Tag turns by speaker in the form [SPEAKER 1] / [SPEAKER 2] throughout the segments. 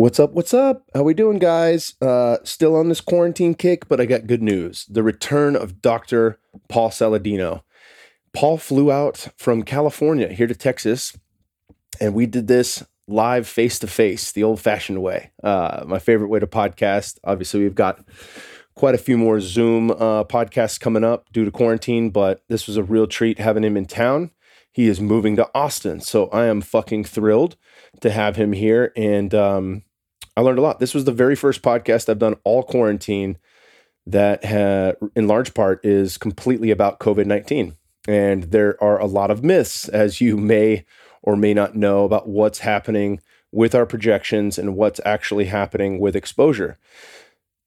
[SPEAKER 1] What's up? What's up? How we doing, guys? Uh, still on this quarantine kick, but I got good news: the return of Dr. Paul Saladino. Paul flew out from California here to Texas, and we did this live face to face, the old-fashioned way. Uh, my favorite way to podcast. Obviously, we've got quite a few more Zoom uh, podcasts coming up due to quarantine, but this was a real treat having him in town. He is moving to Austin, so I am fucking thrilled to have him here, and um, I learned a lot. This was the very first podcast I've done all quarantine that, ha- in large part, is completely about COVID 19. And there are a lot of myths, as you may or may not know, about what's happening with our projections and what's actually happening with exposure.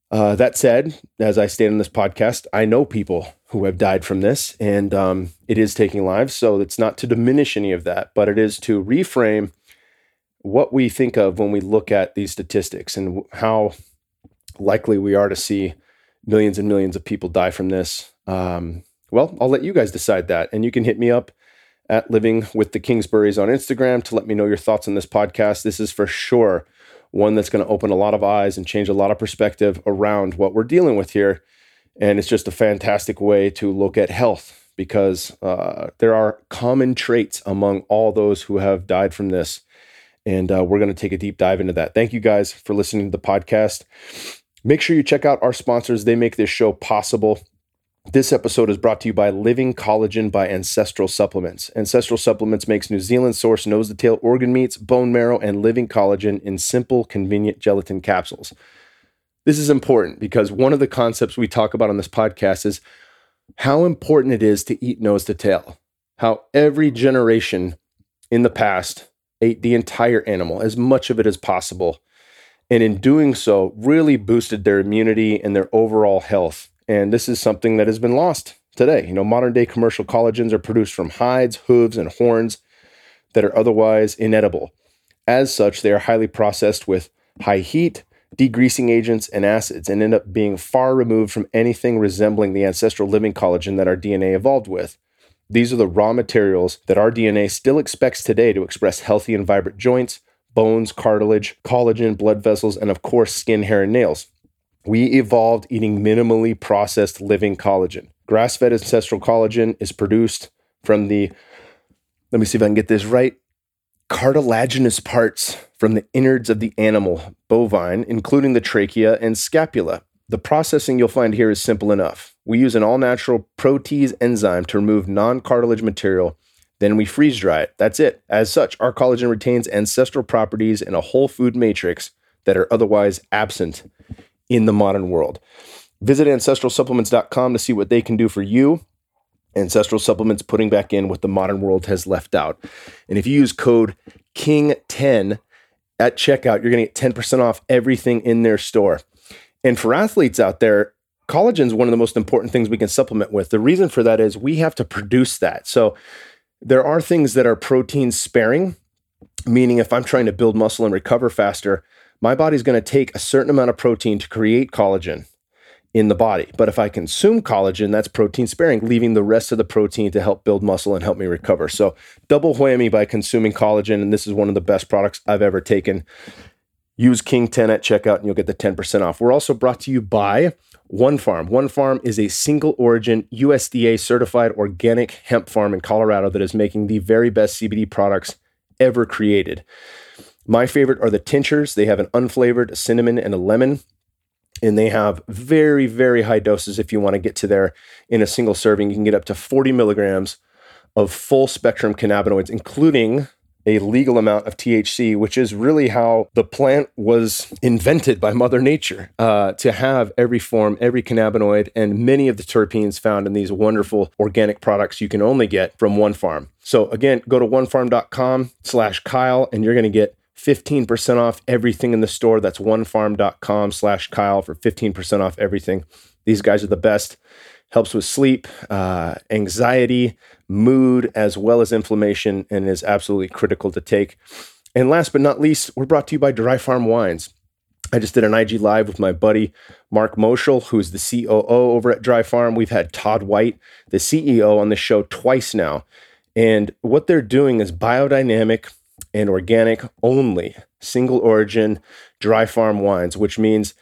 [SPEAKER 1] Uh, that said, as I stand on this podcast, I know people who have died from this, and um, it is taking lives. So it's not to diminish any of that, but it is to reframe what we think of when we look at these statistics and how likely we are to see millions and millions of people die from this. Um, well, I'll let you guys decide that. And you can hit me up at Living with the Kingsburys on Instagram to let me know your thoughts on this podcast. This is for sure one that's going to open a lot of eyes and change a lot of perspective around what we're dealing with here. And it's just a fantastic way to look at health because uh, there are common traits among all those who have died from this and uh, we're going to take a deep dive into that. Thank you guys for listening to the podcast. Make sure you check out our sponsors, they make this show possible. This episode is brought to you by Living Collagen by Ancestral Supplements. Ancestral Supplements makes New Zealand source nose to tail organ meats, bone marrow, and living collagen in simple, convenient gelatin capsules. This is important because one of the concepts we talk about on this podcast is how important it is to eat nose to tail. How every generation in the past ate the entire animal, as much of it as possible. And in doing so, really boosted their immunity and their overall health. And this is something that has been lost today. You know, modern day commercial collagens are produced from hides, hooves, and horns that are otherwise inedible. As such, they are highly processed with high heat, degreasing agents, and acids, and end up being far removed from anything resembling the ancestral living collagen that our DNA evolved with. These are the raw materials that our DNA still expects today to express healthy and vibrant joints, bones, cartilage, collagen, blood vessels, and of course, skin, hair, and nails. We evolved eating minimally processed living collagen. Grass fed ancestral collagen is produced from the, let me see if I can get this right, cartilaginous parts from the innards of the animal, bovine, including the trachea and scapula. The processing you'll find here is simple enough. We use an all natural protease enzyme to remove non cartilage material. Then we freeze dry it. That's it. As such, our collagen retains ancestral properties in a whole food matrix that are otherwise absent in the modern world. Visit ancestralsupplements.com to see what they can do for you. Ancestral Supplements putting back in what the modern world has left out. And if you use code KING10 at checkout, you're going to get 10% off everything in their store. And for athletes out there, collagen is one of the most important things we can supplement with. The reason for that is we have to produce that. So there are things that are protein sparing, meaning if I'm trying to build muscle and recover faster, my body's going to take a certain amount of protein to create collagen in the body. But if I consume collagen, that's protein sparing, leaving the rest of the protein to help build muscle and help me recover. So, double whammy by consuming collagen. And this is one of the best products I've ever taken. Use King10 at checkout and you'll get the 10% off. We're also brought to you by One Farm. One Farm is a single origin USDA certified organic hemp farm in Colorado that is making the very best CBD products ever created. My favorite are the tinctures. They have an unflavored, cinnamon, and a lemon. And they have very, very high doses if you want to get to there in a single serving. You can get up to 40 milligrams of full spectrum cannabinoids, including a legal amount of THC, which is really how the plant was invented by Mother Nature uh, to have every form, every cannabinoid, and many of the terpenes found in these wonderful organic products you can only get from One Farm. So again, go to onefarm.com slash Kyle and you're going to get 15% off everything in the store. That's onefarm.com slash Kyle for 15% off everything. These guys are the best helps with sleep, uh, anxiety, mood, as well as inflammation, and is absolutely critical to take. And last but not least, we're brought to you by Dry Farm Wines. I just did an IG live with my buddy Mark Moschel, who's the COO over at Dry Farm. We've had Todd White, the CEO, on the show twice now. And what they're doing is biodynamic and organic only
[SPEAKER 2] single origin dry farm wines, which means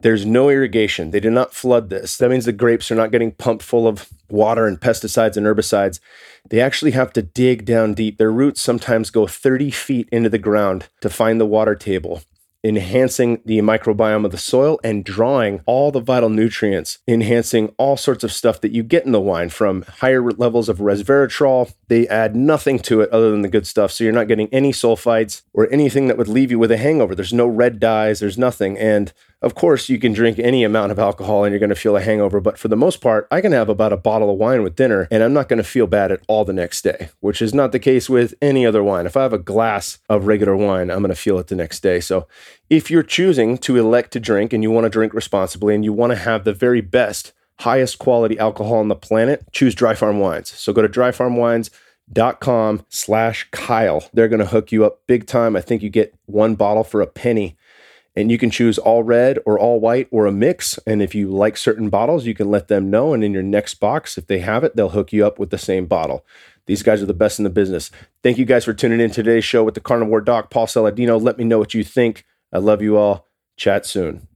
[SPEAKER 2] there's no irrigation. They did not flood this. That means the grapes are not getting pumped full of water and pesticides and herbicides. They actually have to dig down deep. Their roots sometimes go 30 feet into the ground to find the water table enhancing the microbiome of the soil and drawing all the vital nutrients, enhancing all sorts of stuff that you get in the wine from higher levels of resveratrol. They add nothing to it other than the good stuff. So you're not getting any sulfites or anything that would leave you with a hangover. There's no red dyes, there's nothing. And of course, you can drink any amount of alcohol and you're going to feel a hangover. But for the most part, I can have about a bottle of wine with dinner and I'm not going to feel bad at all the next day, which is not the case with any other wine. If I have a glass of regular wine, I'm going to feel it the next day. So if you're choosing to elect to drink and you want to drink responsibly and you want to have the very best, highest quality alcohol on the planet, choose Dry Farm Wines. So go to dry farm dryfarmwines.com slash Kyle. They're going to hook you up big time. I think you get one bottle for a penny and you can choose all red or all white or a mix. And if you like certain bottles, you can let them know. And in your next box, if they have it, they'll hook you up with the same bottle. These guys are the best in the business. Thank you guys for tuning in today's show with the Carnivore Doc, Paul Saladino. Let me know what you think. I love you all. Chat soon.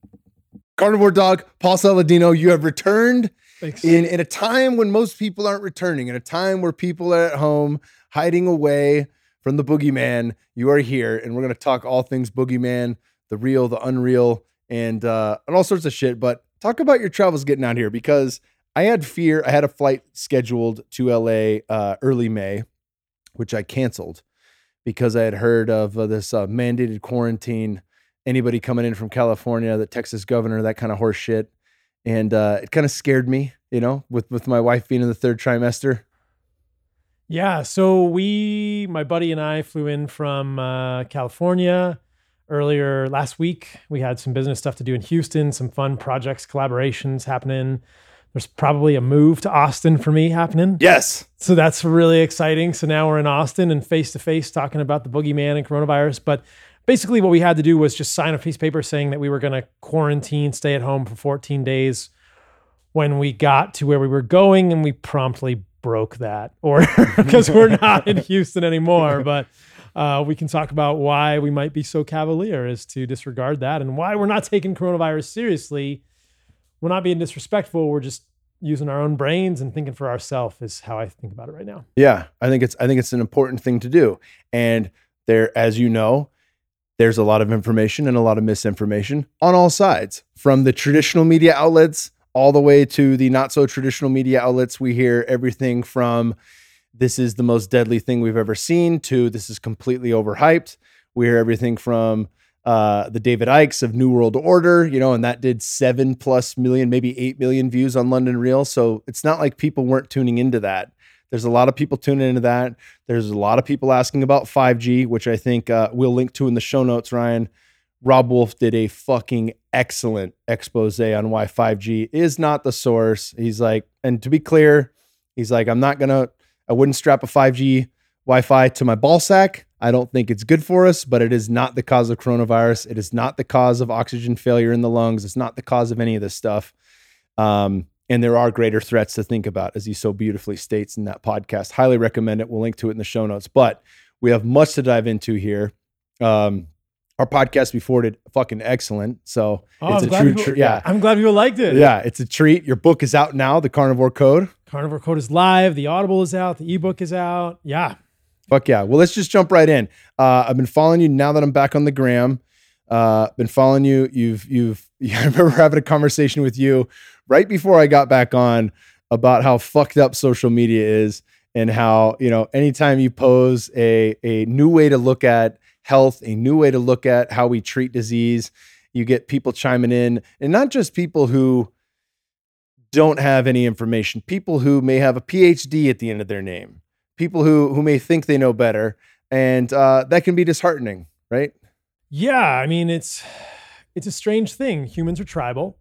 [SPEAKER 1] Carnivore Doc, Paul Saladino, you have returned
[SPEAKER 3] Thanks.
[SPEAKER 1] in, in a time when most people aren't returning, in a time where people are at home hiding away from the boogeyman. You are here, and we're going to talk all things boogeyman the real, the unreal, and uh, and all sorts of shit. But talk about your travels getting out here because I had fear. I had a flight scheduled to LA uh, early May, which I canceled because I had heard of uh, this uh, mandated quarantine. Anybody coming in from California, the Texas governor, that kind of horse shit, and uh, it kind of scared me. You know, with with my wife being in the third trimester.
[SPEAKER 3] Yeah. So we, my buddy and I, flew in from uh, California earlier last week. We had some business stuff to do in Houston, some fun projects, collaborations happening. There's probably a move to Austin for me happening.
[SPEAKER 1] Yes.
[SPEAKER 3] So that's really exciting. So now we're in Austin and face to face talking about the boogeyman and coronavirus. But basically, what we had to do was just sign a piece of paper saying that we were going to quarantine, stay at home for 14 days when we got to where we were going. And we promptly broke that or because we're not in Houston anymore. But uh, we can talk about why we might be so cavalier as to disregard that and why we're not taking coronavirus seriously. We're not being disrespectful. We're just using our own brains and thinking for ourselves is how I think about it right now.
[SPEAKER 1] Yeah, I think it's I think it's an important thing to do. And there, as you know, there's a lot of information and a lot of misinformation on all sides, from the traditional media outlets all the way to the not so traditional media outlets. We hear everything from this is the most deadly thing we've ever seen to this is completely overhyped. We hear everything from uh, the David Ickes of New World Order, you know, and that did seven plus million, maybe eight million views on London Real. So it's not like people weren't tuning into that. There's a lot of people tuning into that. There's a lot of people asking about 5G, which I think uh, we'll link to in the show notes, Ryan. Robb Wolf did a fucking excellent expose on why 5G is not the source. He's like, and to be clear, he's like, I'm not going to, I wouldn't strap a 5G Wi Fi to my ball sack. I don't think it's good for us, but it is not the cause of coronavirus. It is not the cause of oxygen failure in the lungs. It's not the cause of any of this stuff. Um, and there are greater threats to think about, as he so beautifully states in that podcast. Highly recommend it. We'll link to it in the show notes. But we have much to dive into here. Um, our podcast before did fucking excellent. So
[SPEAKER 3] Oh,
[SPEAKER 1] it's
[SPEAKER 3] I'm
[SPEAKER 1] a true,
[SPEAKER 3] people-
[SPEAKER 1] tr- yeah,
[SPEAKER 3] I'm glad people liked it.
[SPEAKER 1] yeah, it's a treat. Your book is out now, The Carnivore Code.
[SPEAKER 3] Carnivore Code is live. The Audible is out. The ebook is out. Yeah.
[SPEAKER 1] Fuck yeah. Well, let's just jump right in. Uh, I've been following you now that I'm back on the gram. Uh, been following you. You've, you've, I remember having a conversation with you right before I got back on about how fucked up social media is and how, you know, anytime you pose a, a new way to look at health, a new way to look at how we treat disease, you get people chiming in and not just people who don't have any information, people who may have a PhD at the end of their name people who who may think they know better, and uh, that can be disheartening, right?
[SPEAKER 3] Yeah. I mean, it's it's a strange thing. Humans are tribal.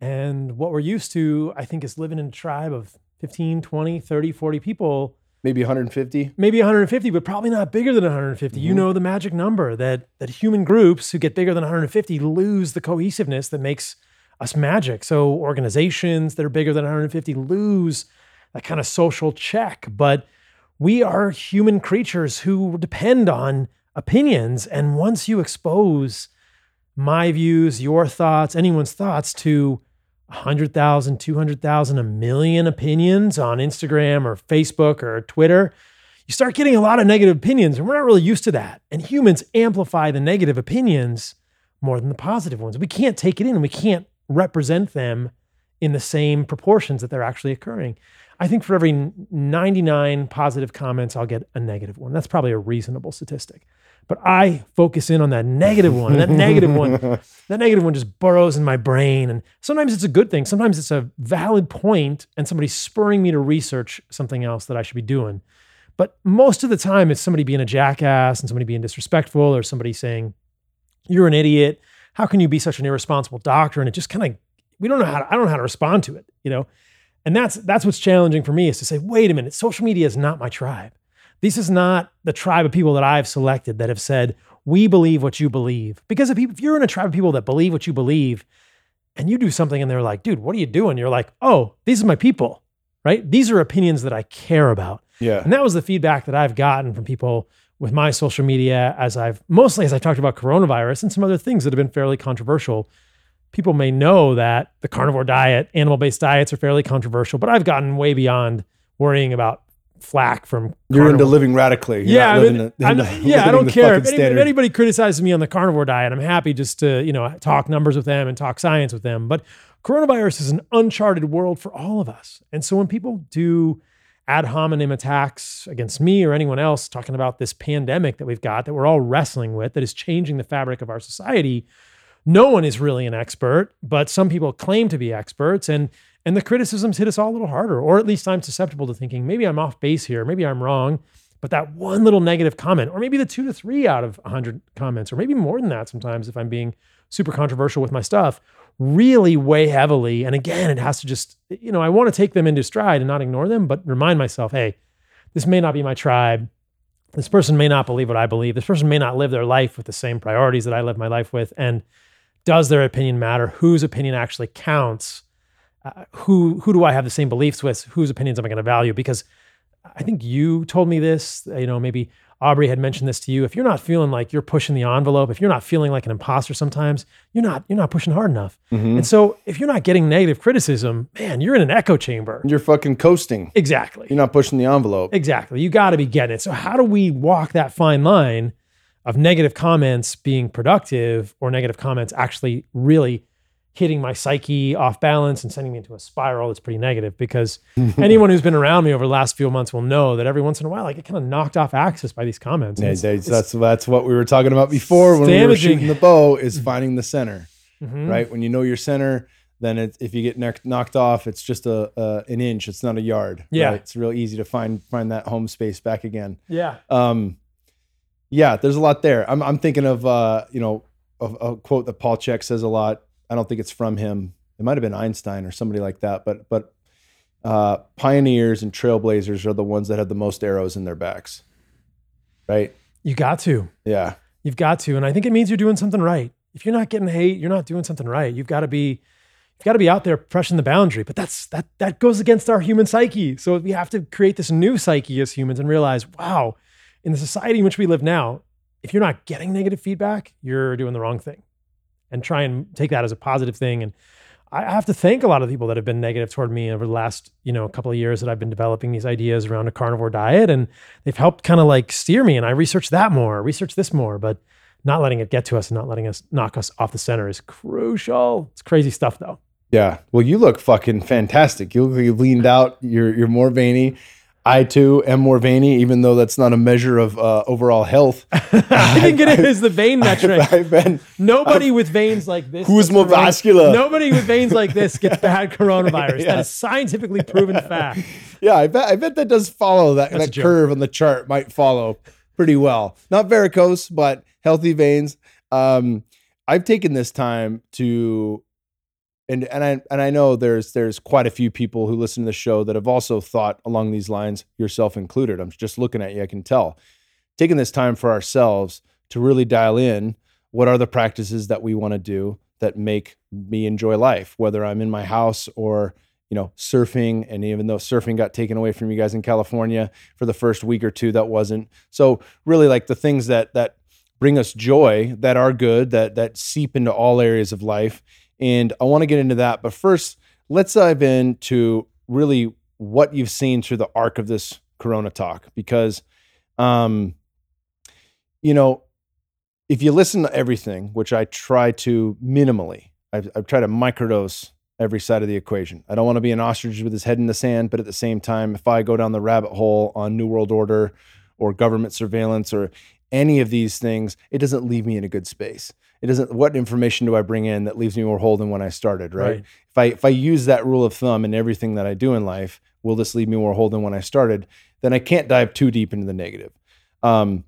[SPEAKER 3] And what we're used to, I think, is living in a tribe of 15, 20, 30, 40 people,
[SPEAKER 1] Maybe 150.
[SPEAKER 3] maybe 150, but probably not bigger than 150. You
[SPEAKER 1] Mhm.
[SPEAKER 3] know the magic number that that human groups who get bigger than 150 lose the cohesiveness that makes us magic. So organizations that are bigger than 150 lose that kind of social check. But we are human creatures who depend on opinions. And once you expose my views, your thoughts, anyone's thoughts to 100,000, 200,000, a million opinions on Instagram or Facebook or Twitter, you start getting a lot of negative opinions. And we're not really used to that. And humans amplify the negative opinions more than the positive ones. We can't take it in we can't represent them in the same proportions that they're actually occurring. I think for every 99 positive comments, I'll get a negative one. That's probably a reasonable statistic. But I focus in on that negative one. And that negative one, that negative one just burrows in my brain. And sometimes it's a good thing. Sometimes it's a valid point and somebody spurring me to research something else that I should be doing. But most of the time, it's somebody being a jackass and somebody being disrespectful or somebody saying, You're an idiot. How can you be such an irresponsible doctor? And it just kind of, we don't know how to, I don't know how to respond to it, you know? And that's that's what's challenging for me is to say, wait a minute, social media is not my tribe. This is not the tribe of people that I've selected that have said, we believe what you believe. Because if, you, if you're in a tribe of people that believe what you believe, and you do something and they're like, dude, what are you doing? You're like, oh, these are my people, right? These are opinions that I care about.
[SPEAKER 1] Yeah.
[SPEAKER 3] And that was the feedback that I've gotten from people with my social media as I've mostly as I talked about coronavirus and some other things that have been fairly controversial people may know that the carnivore diet, animal based diets are fairly controversial, but I've gotten way beyond worrying about flack from.
[SPEAKER 1] You're into living radically. You're
[SPEAKER 3] yeah, I
[SPEAKER 1] living
[SPEAKER 3] mean,
[SPEAKER 1] the-
[SPEAKER 3] yeah, I don't care. If, any- if anybody criticizes me on the carnivore diet, I'm happy just to you know talk numbers with them and talk science with them. But coronavirus is an uncharted world for all of us, and so when people do ad hominem attacks against me or anyone else talking about this pandemic that we've got that we're all wrestling with that is changing the fabric of our society no one is really an expert but some people claim to be experts and and the criticisms hit us all a little harder or at least i'm susceptible to thinking maybe i'm off base here maybe i'm wrong. But that one little negative comment or maybe the two to three out of 100 comments or maybe more than that sometimes if i'm being super controversial with my stuff really weigh heavily. And again it has to just you know i want to take them into stride and not ignore them but remind myself hey this may not be my tribe. This person may not believe what i believe. This person may not live their life with the same priorities that i live my life with. And does their opinion matter whose opinion actually counts uh, who who do i have the same beliefs with whose opinions am i going to value because i think you told me this you know maybe aubrey had mentioned this to you if you're not feeling like you're pushing the envelope if you're not feeling like an imposter sometimes you're not you're not pushing hard enough
[SPEAKER 1] Mhm.
[SPEAKER 3] and so if you're not getting negative criticism man you're in an echo chamber
[SPEAKER 1] You're fucking coasting.
[SPEAKER 3] exactly
[SPEAKER 1] You're not pushing the envelope.
[SPEAKER 3] Exactly. You got to be getting it. So, how do we walk that fine line of negative comments being productive or negative comments actually really hitting my psyche off balance and sending me into a spiral that's pretty negative? Because anyone who's been around me over the last few months will know that every once in a while I get kind of knocked off axis by these comments.
[SPEAKER 1] Yeah,
[SPEAKER 3] it's- it's-
[SPEAKER 1] that's that's what we were talking about before when we were shooting the bow is finding the center,
[SPEAKER 3] Mhm.
[SPEAKER 1] right? When you know your center, then it, if you get knocked knocked off, it's just a, a an inch. It's not a yard.
[SPEAKER 3] Yeah.
[SPEAKER 1] right? it's real easy to find find that home space back again.
[SPEAKER 3] Yeah.
[SPEAKER 1] Um, yeah, there's a lot there. I'm I'm thinking of uh, you know a, a quote that Paul Chek says a lot. I don't think it's from him. It might have been Einstein or somebody like that. But but uh, pioneers and trailblazers are the ones that have the most arrows in their backs, right?
[SPEAKER 3] You got to.
[SPEAKER 1] Yeah.
[SPEAKER 3] You've got to. And I think it means you're doing something right. If you're not getting hate, you're not doing something right. You've got to be you've got to be out there pushing the boundary. But that's that that goes against our human psyche. So we have to create this new psyche as humans and realize, wow, in the society in which we live now, if you're not getting negative feedback, you're doing the wrong thing. And try and take that as a positive thing. And I have to thank a lot of people that have been negative toward me over the last, you know, couple of years that I've been developing these ideas around a carnivore diet. And they've helped kind of like steer me. And I research that more, research this more. But not letting it get to us and not letting us knock us off the center is crucial. It's crazy stuff though.
[SPEAKER 1] Yeah. Well, you look fucking fantastic. You look you've leaned out. You're you're more veiny. I too am more veiny, even though that's not a measure of uh, overall health.
[SPEAKER 3] I think it is the vein metric.
[SPEAKER 1] I've been
[SPEAKER 3] Nobody with veins like this.
[SPEAKER 1] Who's more
[SPEAKER 3] corona-
[SPEAKER 1] vascular?
[SPEAKER 3] Nobody with veins like this gets bad coronavirus.
[SPEAKER 1] Yeah.
[SPEAKER 3] That is scientifically proven fact.
[SPEAKER 1] yeah. I bet I bet that does follow that
[SPEAKER 3] That's
[SPEAKER 1] that curve on the chart might follow pretty well. Not varicose, but healthy veins. Um, I've taken this time to and and I and I know there's there's quite a few people who listen to the show that have also thought along these lines, yourself included. I'm just looking at you, I can tell. Taking this time for ourselves to really dial in what are the practices that we want to do that make me enjoy life, whether I'm in my house or you know surfing. And even though surfing got taken away from you guys in California for the first week or two, that wasn't. So really, like the things that that bring us joy that are good that that seep into all areas of life and i want to get into that but first let's dive into really what you've seen through the arc of this corona talk because um you know if you listen to everything which i try to minimally i've, I've tried to microdose every side of the equation. I don't want to be an ostrich with his head in the sand but at the same time if i go down the rabbit hole on new world order or government surveillance or any of these things it doesn't leave me in a good space it doesn't what information do i bring in that leaves me more whole than when i started right,
[SPEAKER 3] Right.
[SPEAKER 1] if i if i use that rule of thumb in everything that i do in life will this leave me more whole than when i started then i can't dive too deep into the negative um,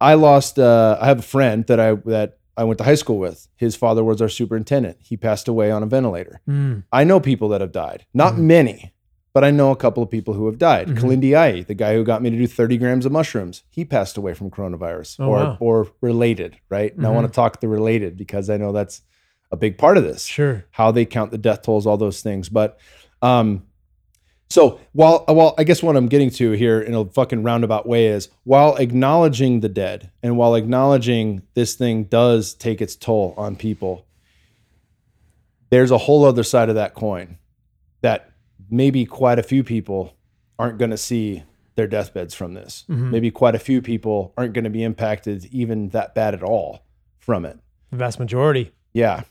[SPEAKER 1] i lost uh, i have a friend that i that i went to high school with his father was our superintendent he passed away on a ventilator
[SPEAKER 3] Mm.
[SPEAKER 1] I know people that have died. Not
[SPEAKER 3] Mhm.
[SPEAKER 1] many, but I know a couple of people who have died.
[SPEAKER 3] Mhm.
[SPEAKER 1] Kalindi Ai, the guy who got me to do 30 grams of mushrooms, he passed away from coronavirus
[SPEAKER 3] Oh,
[SPEAKER 1] or
[SPEAKER 3] wow.
[SPEAKER 1] or related, right? And I
[SPEAKER 3] Mhm.
[SPEAKER 1] want to talk the related because I know that's a big part of this.
[SPEAKER 3] Sure.
[SPEAKER 1] How they count the death tolls, all those things. But um so while while I guess what I'm getting to here in a fucking roundabout way is while acknowledging the dead and while acknowledging this thing does take its toll on people, there's a whole other side of that coin that maybe quite a few people aren't going to see their deathbeds from this.
[SPEAKER 3] Mhm.
[SPEAKER 1] Maybe quite a few people aren't going to be impacted even that bad at all from it.
[SPEAKER 3] The vast majority.
[SPEAKER 1] Yeah.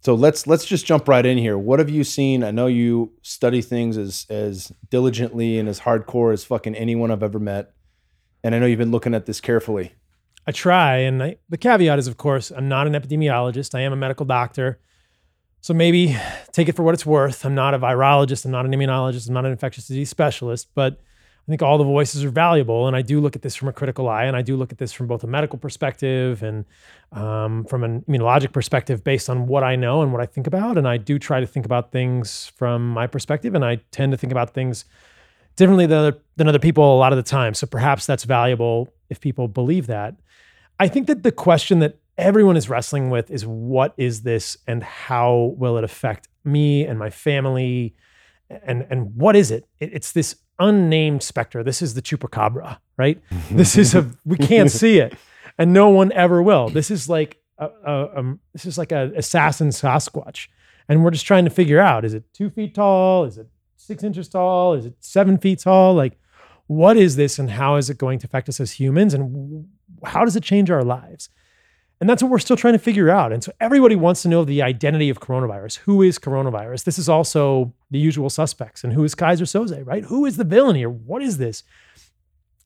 [SPEAKER 1] So let's let's just jump right in here. What have you seen? I know you study things as as diligently and as hardcore as fucking anyone I've ever met. And I know you've been looking at this carefully.
[SPEAKER 3] I try, and I, the caveat is, of course, I'm not an epidemiologist. I am a medical doctor, so maybe take it for what it's worth. I'm not a virologist. I'm not an immunologist. I'm not an infectious disease specialist. But I think all the voices are valuable, and I do look at this from a critical eye, and I do look at this from both a medical perspective and um, from an immunologic perspective, based on what I know and what I think about. And I do try to think about things from my perspective, and I tend to think about things differently than other, than other people a lot of the time. So perhaps that's valuable if people believe that. I think that the question that everyone is wrestling with is what is this and how will it affect me and my family and and what is it? it it's this unnamed specter. This is the chupacabra, right? this is a we can't see it and no one ever will. This is like a, a, um, this is like a assassin Sasquatch, and we're just trying to figure out: is it two feet tall? Is it six inches tall? Is it seven feet tall? Like, what is this, and how is it going to affect us as humans, and how does it change our lives? And that's what we're still trying to figure out. And so everybody wants to know the identity of coronavirus. Who is coronavirus? This is also the usual suspects. And who is Keyser Soze, right? Who is the villain here? What is this?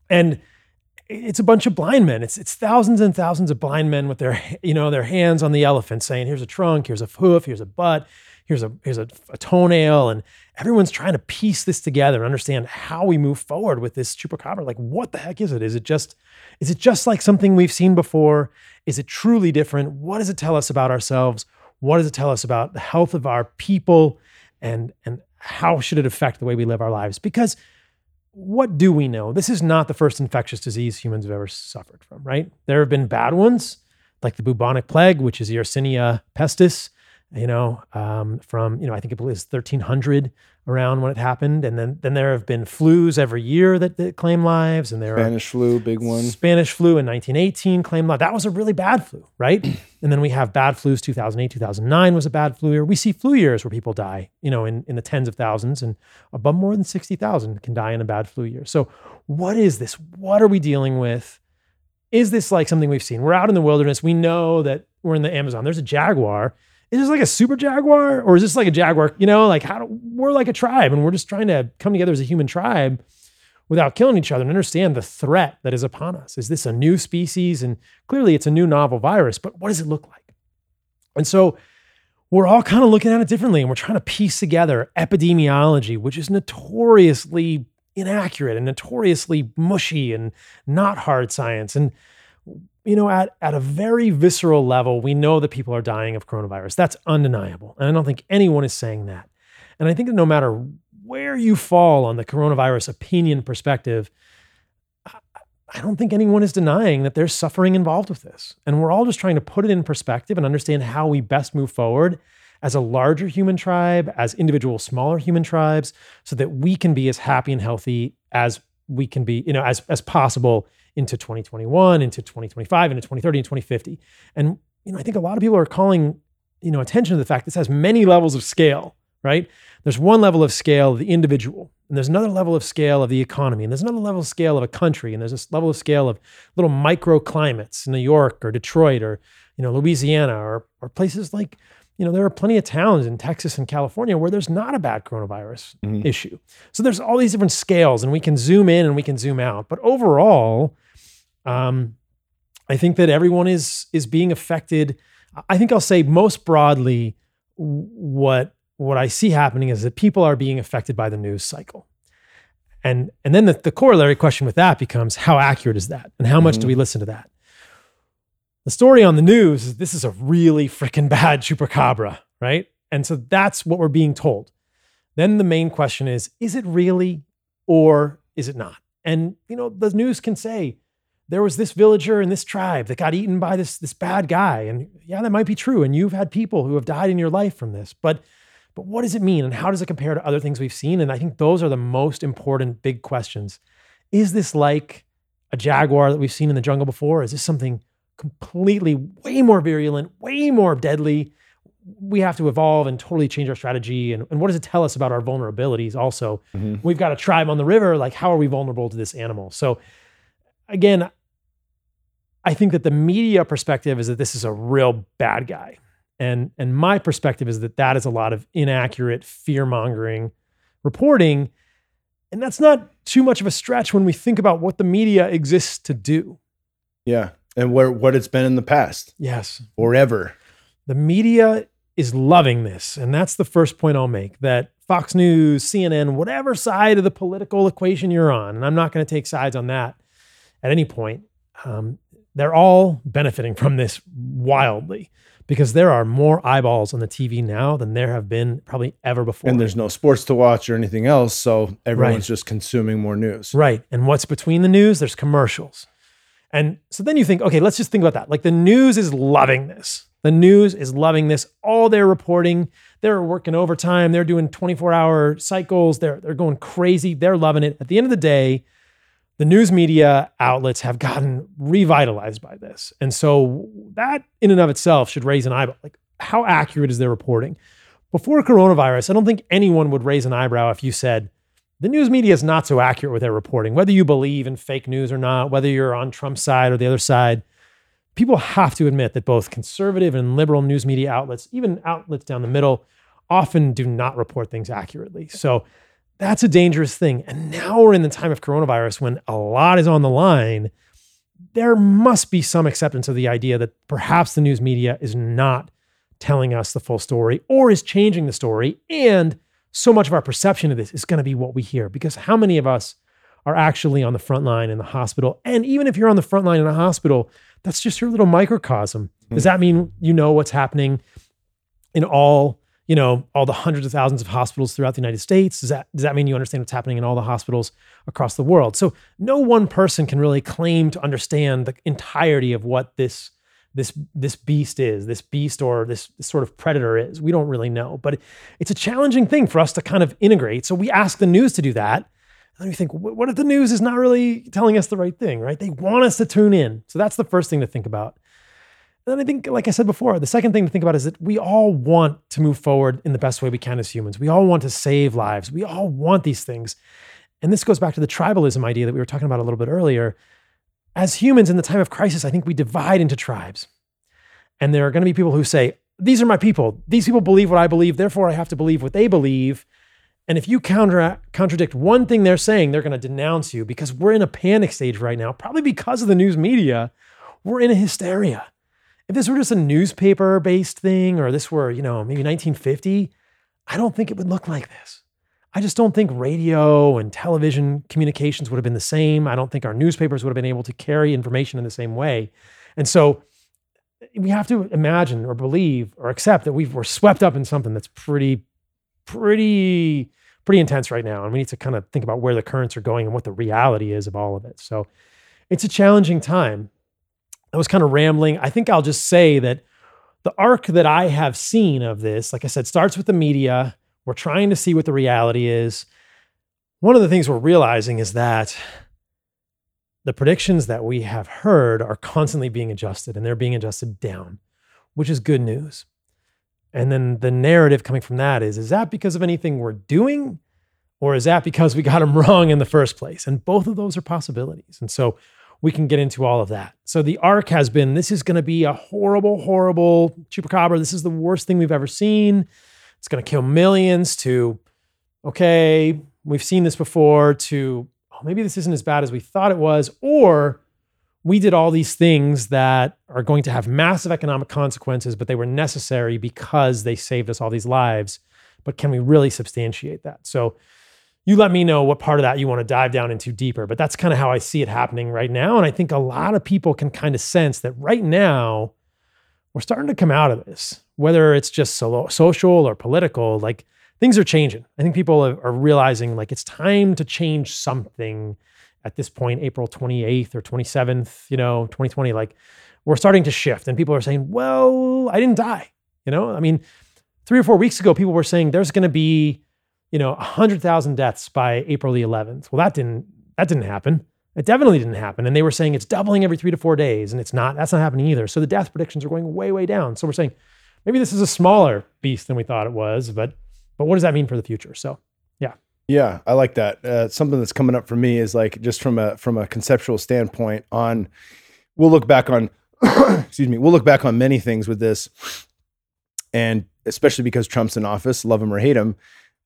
[SPEAKER 3] And it's a bunch of blind men. It's it's thousands and thousands of blind men with their you know their hands on the elephant, saying, "Here's a trunk, here's a hoof, here's a butt, here's a here's a, a toenail," and everyone's trying to piece this together and understand how we move forward with this chupacabra. Like, what the heck is it? Is it just is it just like something we've seen before? Is it truly different? What does it tell us about ourselves? What does it tell us about the health of our people? And and how should it affect the way we live our lives? Because what do we know? This is not the first infectious disease humans have ever suffered from, right? There have been bad ones, like the bubonic plague, which is Yersinia pestis, you know, um, from, you know, I think it was 1300 around when it happened. And then, then there have been flus every year that, that claim lives. And there are
[SPEAKER 1] Spanish flu, big one.
[SPEAKER 3] Spanish flu in 1918 claimed life. That was a really bad flu, right? and then we have bad flus. 2008, 2009 was a bad flu year. We see flu years where people die, you know, in, in the tens of thousands, and above more than 60,000 can die in a bad flu year. So, what is this? What are we dealing with? Is this like something we've seen? We're out in the wilderness. We know that we're in the Amazon. There's a jaguar. Is this like a super jaguar, or is this like a jaguar? You know, like how do, we're like a tribe, and we're just trying to come together as a human tribe without killing each other and understand the threat that is upon us. Is this a new species? And clearly it's a new novel virus, but what does it look like? And so we're all kind of looking at it differently and we're trying to piece together epidemiology, which is notoriously inaccurate and notoriously mushy and not hard science. And you know, at, at a very visceral level, we know that people are dying of coronavirus. That's undeniable. And I don't think anyone is saying that. And I think that no matter where you fall on the coronavirus opinion perspective, I- don't think anyone is denying that there's suffering involved with this. And we're all just trying to put it in perspective and understand how we best move forward as a larger human tribe, as individual smaller human tribes, so that we can be as happy and healthy as we can be, you know, as, as possible into 2021, into 2025, into 2030, and 2050. And you know, I think a lot of people are calling you know attention to the fact this has many levels of scale, right? There's one level of scale of the individual, and there's another level of scale of the economy, and there's another level of scale of a country, and there's this level of scale of little microclimates in New York or Detroit or you know Louisiana or or places like you know there are plenty of towns in Texas and California where there's not a bad coronavirus
[SPEAKER 1] Mhm.
[SPEAKER 3] issue. So there's all these different scales, and we can zoom in and we can zoom out. But overall, um, I think that everyone is is being affected. I think I'll say most broadly, what what I see happening is that people are being affected by the news cycle. And and then the, the corollary question with that becomes how accurate is that? And how much do we listen to that? The story on the news is this is a really freaking bad chupacabra, right? And so that's what we're being told. Then the main question is is it really or is it not? And you know, the news can say there was this villager in this tribe that got eaten by this this bad guy and yeah, that might be true and you've had people who have died in your life from this. But but what does it mean and how does it compare to other things we've seen? And I think those are the most important big questions. Is this like a jaguar that we've seen in the jungle before? Is this something completely way more virulent, way more deadly? We have to evolve and totally change our strategy. And, and what does it tell us about our vulnerabilities also?
[SPEAKER 1] Mhm.
[SPEAKER 3] We've got a tribe on the river. Like, how are we vulnerable to this animal? So, again, I think that the media perspective is that this is a real bad guy. And, and my perspective is that that is a lot of inaccurate, fear mongering reporting. And that's not too much of a stretch when we think about what the media exists to do.
[SPEAKER 1] Yeah. And where what it's been in the past,
[SPEAKER 3] Yes.
[SPEAKER 1] forever.
[SPEAKER 3] The media is loving this. And that's the first point I'll make that Fox News, CNN, whatever side of the political equation you're on, and I'm not going to take sides on that at any point, um, they're all benefiting from this wildly because there are more eyeballs on the TV now than there have been probably ever before.
[SPEAKER 1] And there's no sports to watch or anything else. So everyone's
[SPEAKER 3] Right.
[SPEAKER 1] just consuming more news.
[SPEAKER 3] Right. And what's between the news? There's commercials. And so then you think, okay, let's just think about that. Like the news is loving this. The news is loving this. All their reporting, they're working overtime. They're doing 24 hour cycles. They're, they're going crazy. They're loving it. At the end of the day, the news media outlets have gotten revitalized by this. And so that in and of itself should raise an eyebrow. Like, how accurate is their reporting? Before coronavirus, I don't think anyone would raise an eyebrow if you said, the news media is not so accurate with their reporting, whether you believe in fake news or not, whether you're on Trump's side or the other side. People have to admit that both conservative and liberal news media outlets, even outlets down the middle, often do not report things accurately. So that's a dangerous thing. And now we're in the time of coronavirus when a lot is on the line. There must be some acceptance of the idea that perhaps the news media is not telling us the full story or is changing the story. And so much of our perception of this is going to be what we hear because how many of us are actually on the front line in the hospital? And even if you're on the front line in a hospital, that's just your little microcosm. Hmm. Does that mean you know what's happening in all, you know, all the hundreds of thousands of hospitals throughout the United States? Does that does that mean you understand what's happening in all the hospitals across the world? So no one person can really claim to understand the entirety of what this this this beast is, this beast or this, this sort of predator is. We don't really know, but it's a challenging thing for us to kind of integrate. So we ask the news to do that. And then we think, what if the news is not really telling us the right thing, right? They want us to tune in. So that's the first thing to think about. And then I think, like I said before, the second thing to think about is that we all want to move forward in the best way we can as humans. We all want to save lives. We all want these things. And this goes back to the tribalism idea that we were talking about a little bit earlier. As humans in the time of crisis, I think we divide into tribes. And there are going to be people who say, These are my people. These people believe what I believe. Therefore, I have to believe what they believe. And if you counter, contradict one thing they're saying, they're going to denounce you because we're in a panic stage right now, probably because of the news media. We're in a hysteria. If this were just a newspaper based thing or this were, you know, maybe 1950, I don't think it would look like this. I just don't think radio and television communications would have been the same. I don't think our newspapers would have been able to carry information in the same way. And so we have to imagine or believe or accept that we've, we're swept up in something that's pretty, pretty, pretty intense right now. And we need to kind of think about where the currents are going and what the reality is of all of it. So it's a challenging time. I was kind of rambling. I think I'll just say that the arc that I have seen of this, like I said, starts with the media. We're trying to see what the reality is. One of the things we're realizing is that the predictions that we have heard are constantly being adjusted and they're being adjusted down, which is good news. And then the narrative coming from that is is that because of anything we're doing? Or is that because we got them wrong in the first place? And both of those are possibilities. And so we can get into all of that. So the arc has been this is going to be a horrible, horrible chupacabra. This is the worst thing we've ever seen. It's going to kill millions to, okay, we've seen this before, to, oh, maybe this isn't as bad as we thought it was. Or we did all these things that are going to have massive economic consequences, but they were necessary because they saved us all these lives. But can we really substantiate that? So you let me know what part of that you want to dive down into deeper. But that's kind of how I see it happening right now. And I think a lot of people can kind of sense that right now we're starting to come out of this, whether it's just social or political, like things are changing. I think people are realizing like it's time to change something at this point, April 28th or 27th, you know, 2020. Like we're starting to shift and people are saying, well, I didn't die. You know, I mean, three or four weeks ago, people were saying there's going to be you know, 100,000 deaths by April the 11th. Well, that didn't that didn't happen. It definitely didn't happen. And they were saying it's doubling every 3 to 4 days and it's not that's not happening either. So the death predictions are going way way down. So we're saying maybe this is a smaller beast than we thought it was, but but what does that mean for the future? So, yeah.
[SPEAKER 1] Yeah, I like that. Uh, something that's coming up for me is like just from a from a conceptual standpoint on we'll look back on excuse me, we'll look back on many things with this and especially because Trump's in office, love him or hate him,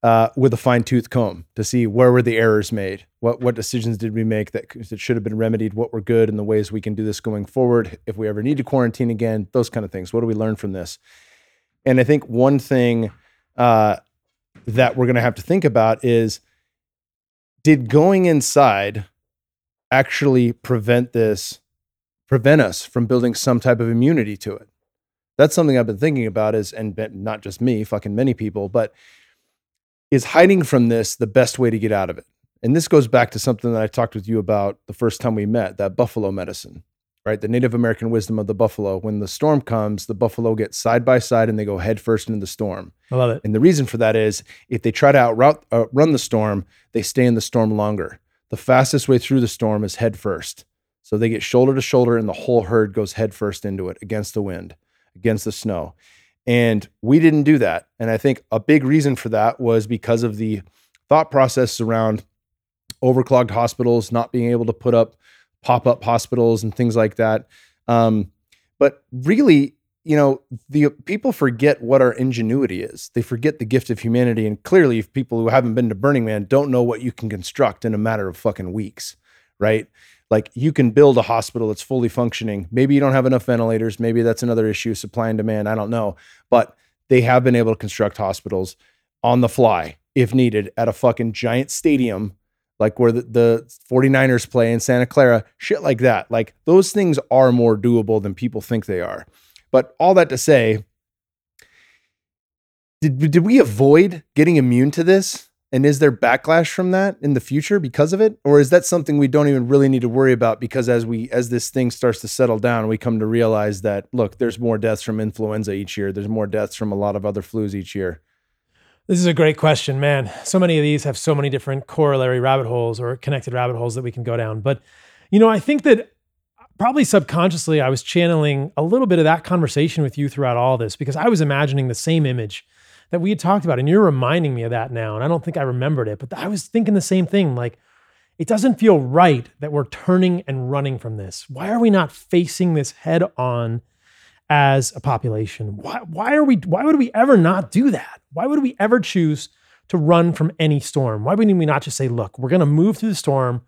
[SPEAKER 1] uh, with a fine tooth comb to see where were the errors made, what what decisions did we make that, that should have been remedied, what were good, and the ways we can do this going forward if we ever need to quarantine again, those kind of things. What do we learn from this? And I think one thing uh, that we're going to have to think about is did going inside actually prevent this, prevent us from building some type of immunity to it? That's something I've been thinking about is, and not just me, fucking many people, but is hiding from this the best way to get out of it? And this goes back to something that I talked with you about the first time we met, that buffalo medicine, right? The Native American wisdom of the buffalo. When the storm comes, the buffalo get side by side and they go head first into the storm.
[SPEAKER 3] I love it.
[SPEAKER 1] And the reason for that is if they try to outroute, uh, run the storm, they stay in the storm longer. The fastest way through the storm is head first. So they get shoulder to shoulder and the whole herd goes head first into it against the wind, against the snow. And we didn't do that. And I think a big reason for that was because of the thought process around overclogged hospitals, not being able to put up pop up hospitals and things like that. Um, but really, you know, the people forget what our ingenuity is. They forget the gift of humanity. And clearly, if people who haven't been to Burning Man don't know what you can construct in a matter of fucking weeks, right? Like you can build a hospital that's fully functioning. Maybe you don't have enough ventilators. Maybe that's another issue, supply and demand. I don't know. But they have been able to construct hospitals on the fly if needed at a fucking giant stadium like where the, the 49ers play in Santa Clara, shit like that. Like those things are more doable than people think they are. But all that to say, did, did we avoid getting immune to this? And is there backlash from that in the future because of it? Or is that something we don't even really need to worry about because as we as this thing starts to settle down, we come to realize that look, there's more deaths from influenza each year. There's more deaths from a lot of other flus each year.
[SPEAKER 3] This is a great question, man. So many of these have so many different corollary rabbit holes or connected rabbit holes that we can go down. But you know, I think that probably subconsciously I was channeling a little bit of that conversation with you throughout all this because I was imagining the same image that we had talked about. And you're reminding me of that now. And I don't think I remembered it, but I was thinking the same thing. Like, it doesn't feel right that we're turning and running from this. Why are we not facing this head on as a population? Why, why are we, why would we ever not do that? Why would we ever choose to run from any storm? Why would we not just say, look, we're going to move through the storm.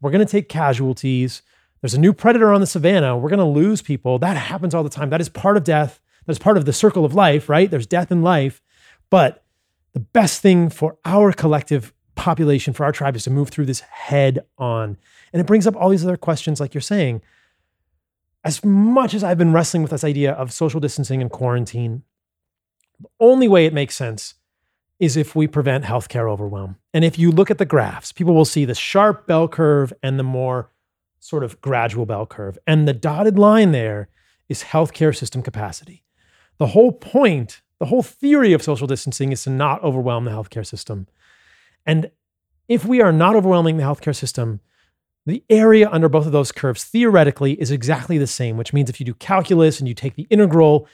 [SPEAKER 3] We're going to take casualties. There's a new predator on the savannah. We're going to lose people. That happens all the time. That is part of death. That is part of the circle of life, right? There's death in life. But the best thing for our collective population, for our tribe, is to move through this head on. And it brings up all these other questions, like you're saying. As much as I've been wrestling with this idea of social distancing and quarantine, the only way it makes sense is if we prevent healthcare overwhelm. And if you look at the graphs, people will see the sharp bell curve and the more sort of gradual bell curve. And the dotted line there is healthcare system capacity. The whole point the whole theory of social distancing is to not overwhelm the healthcare system. And if we are not overwhelming the healthcare system, The area under both of those curves theoretically is exactly the same, which means if you do calculus and you take the integral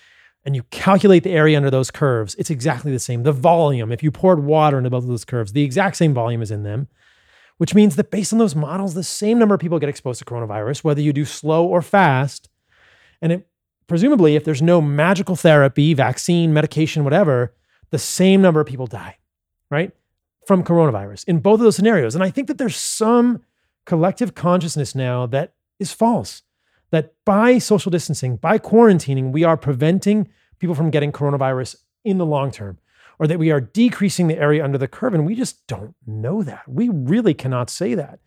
[SPEAKER 3] and you calculate the area under those curves, it's exactly the same. The volume, if you poured water into both of those curves, the exact same volume is in them, which means that based on those models, the same number of people get exposed to coronavirus, whether you do slow or fast. And it, presumably, if there's no magical therapy, vaccine, medication, whatever, the same number of people die, right? From coronavirus in both of those scenarios. And I think that there's some collective consciousness now that is false. That by social distancing, by quarantining, we are preventing people from getting coronavirus in the long term, or that we are decreasing the area under the curve. And we just don't know that. We really cannot say that.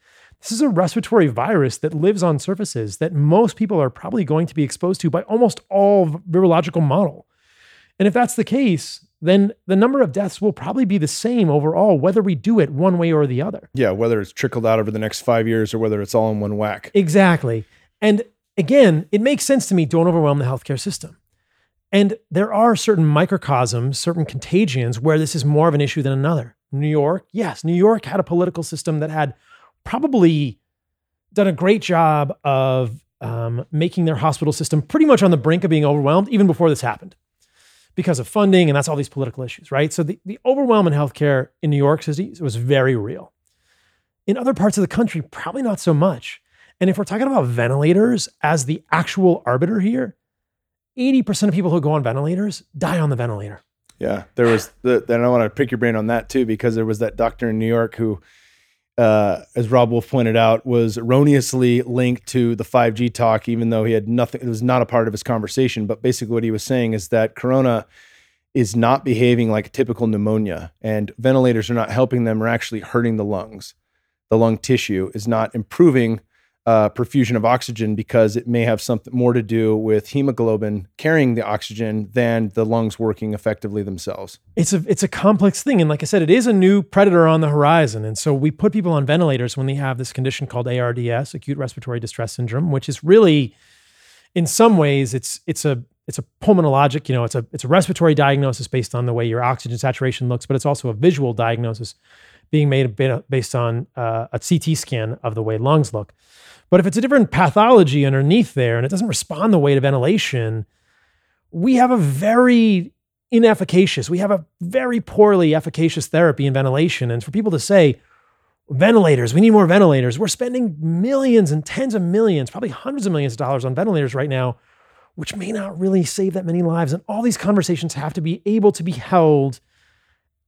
[SPEAKER 3] This is a respiratory virus that lives on surfaces that most people are probably going to be exposed to by almost all virological model. And if that's the case, then the number of deaths will probably be the same overall, whether we do it one way or the other.
[SPEAKER 1] Yeah, whether it's trickled out over the next five years or whether it's all in one whack.
[SPEAKER 3] Exactly. And again, it makes sense to me don't overwhelm the healthcare system. And there are certain microcosms, certain contagions where this is more of an issue than another. New York, yes, New York had a political system that had probably done a great job of um, making their hospital system pretty much on the brink of being overwhelmed even before this happened because of funding, and that's all these political issues, right? So the, the overwhelm in healthcare in New York City was very real. In other parts of the country, probably not so much. And if we're talking about ventilators as the actual arbiter here, 80% of people who go on ventilators die on the ventilator.
[SPEAKER 1] Yeah, there was the. And I want to pick your brain on that too, because there was that doctor in New York who, uh, as Robb Wolf pointed out, was erroneously linked to the 5G talk, even though he had nothing. It was not a part of his conversation. But basically, what he was saying is that Corona is not behaving like typical pneumonia, and ventilators are not helping them; are actually hurting the lungs. The lung tissue is not improving uh, perfusion of oxygen because it may have something more to do with hemoglobin carrying the oxygen than the lungs working effectively themselves.
[SPEAKER 3] It's a it's a complex thing, and like I said, it is a new predator on the horizon. And so we put people on ventilators when they have this condition called ARDS, acute respiratory distress syndrome, which is really, in some ways, it's it's a it's a pulmonologic, you know, it's a it's a respiratory diagnosis based on the way your oxygen saturation looks, but it's also a visual diagnosis being made based on uh, a CT scan of the way lungs look. But if it's a different pathology underneath there and it doesn't respond the way to ventilation, we have a very inefficacious, we have a very poorly efficacious therapy in ventilation. And for people to say, ventilators, we need more ventilators, we're spending millions and tens of millions, probably hundreds of millions of dollars on ventilators right now, which may not really save that many lives. And all these conversations have to be able to be held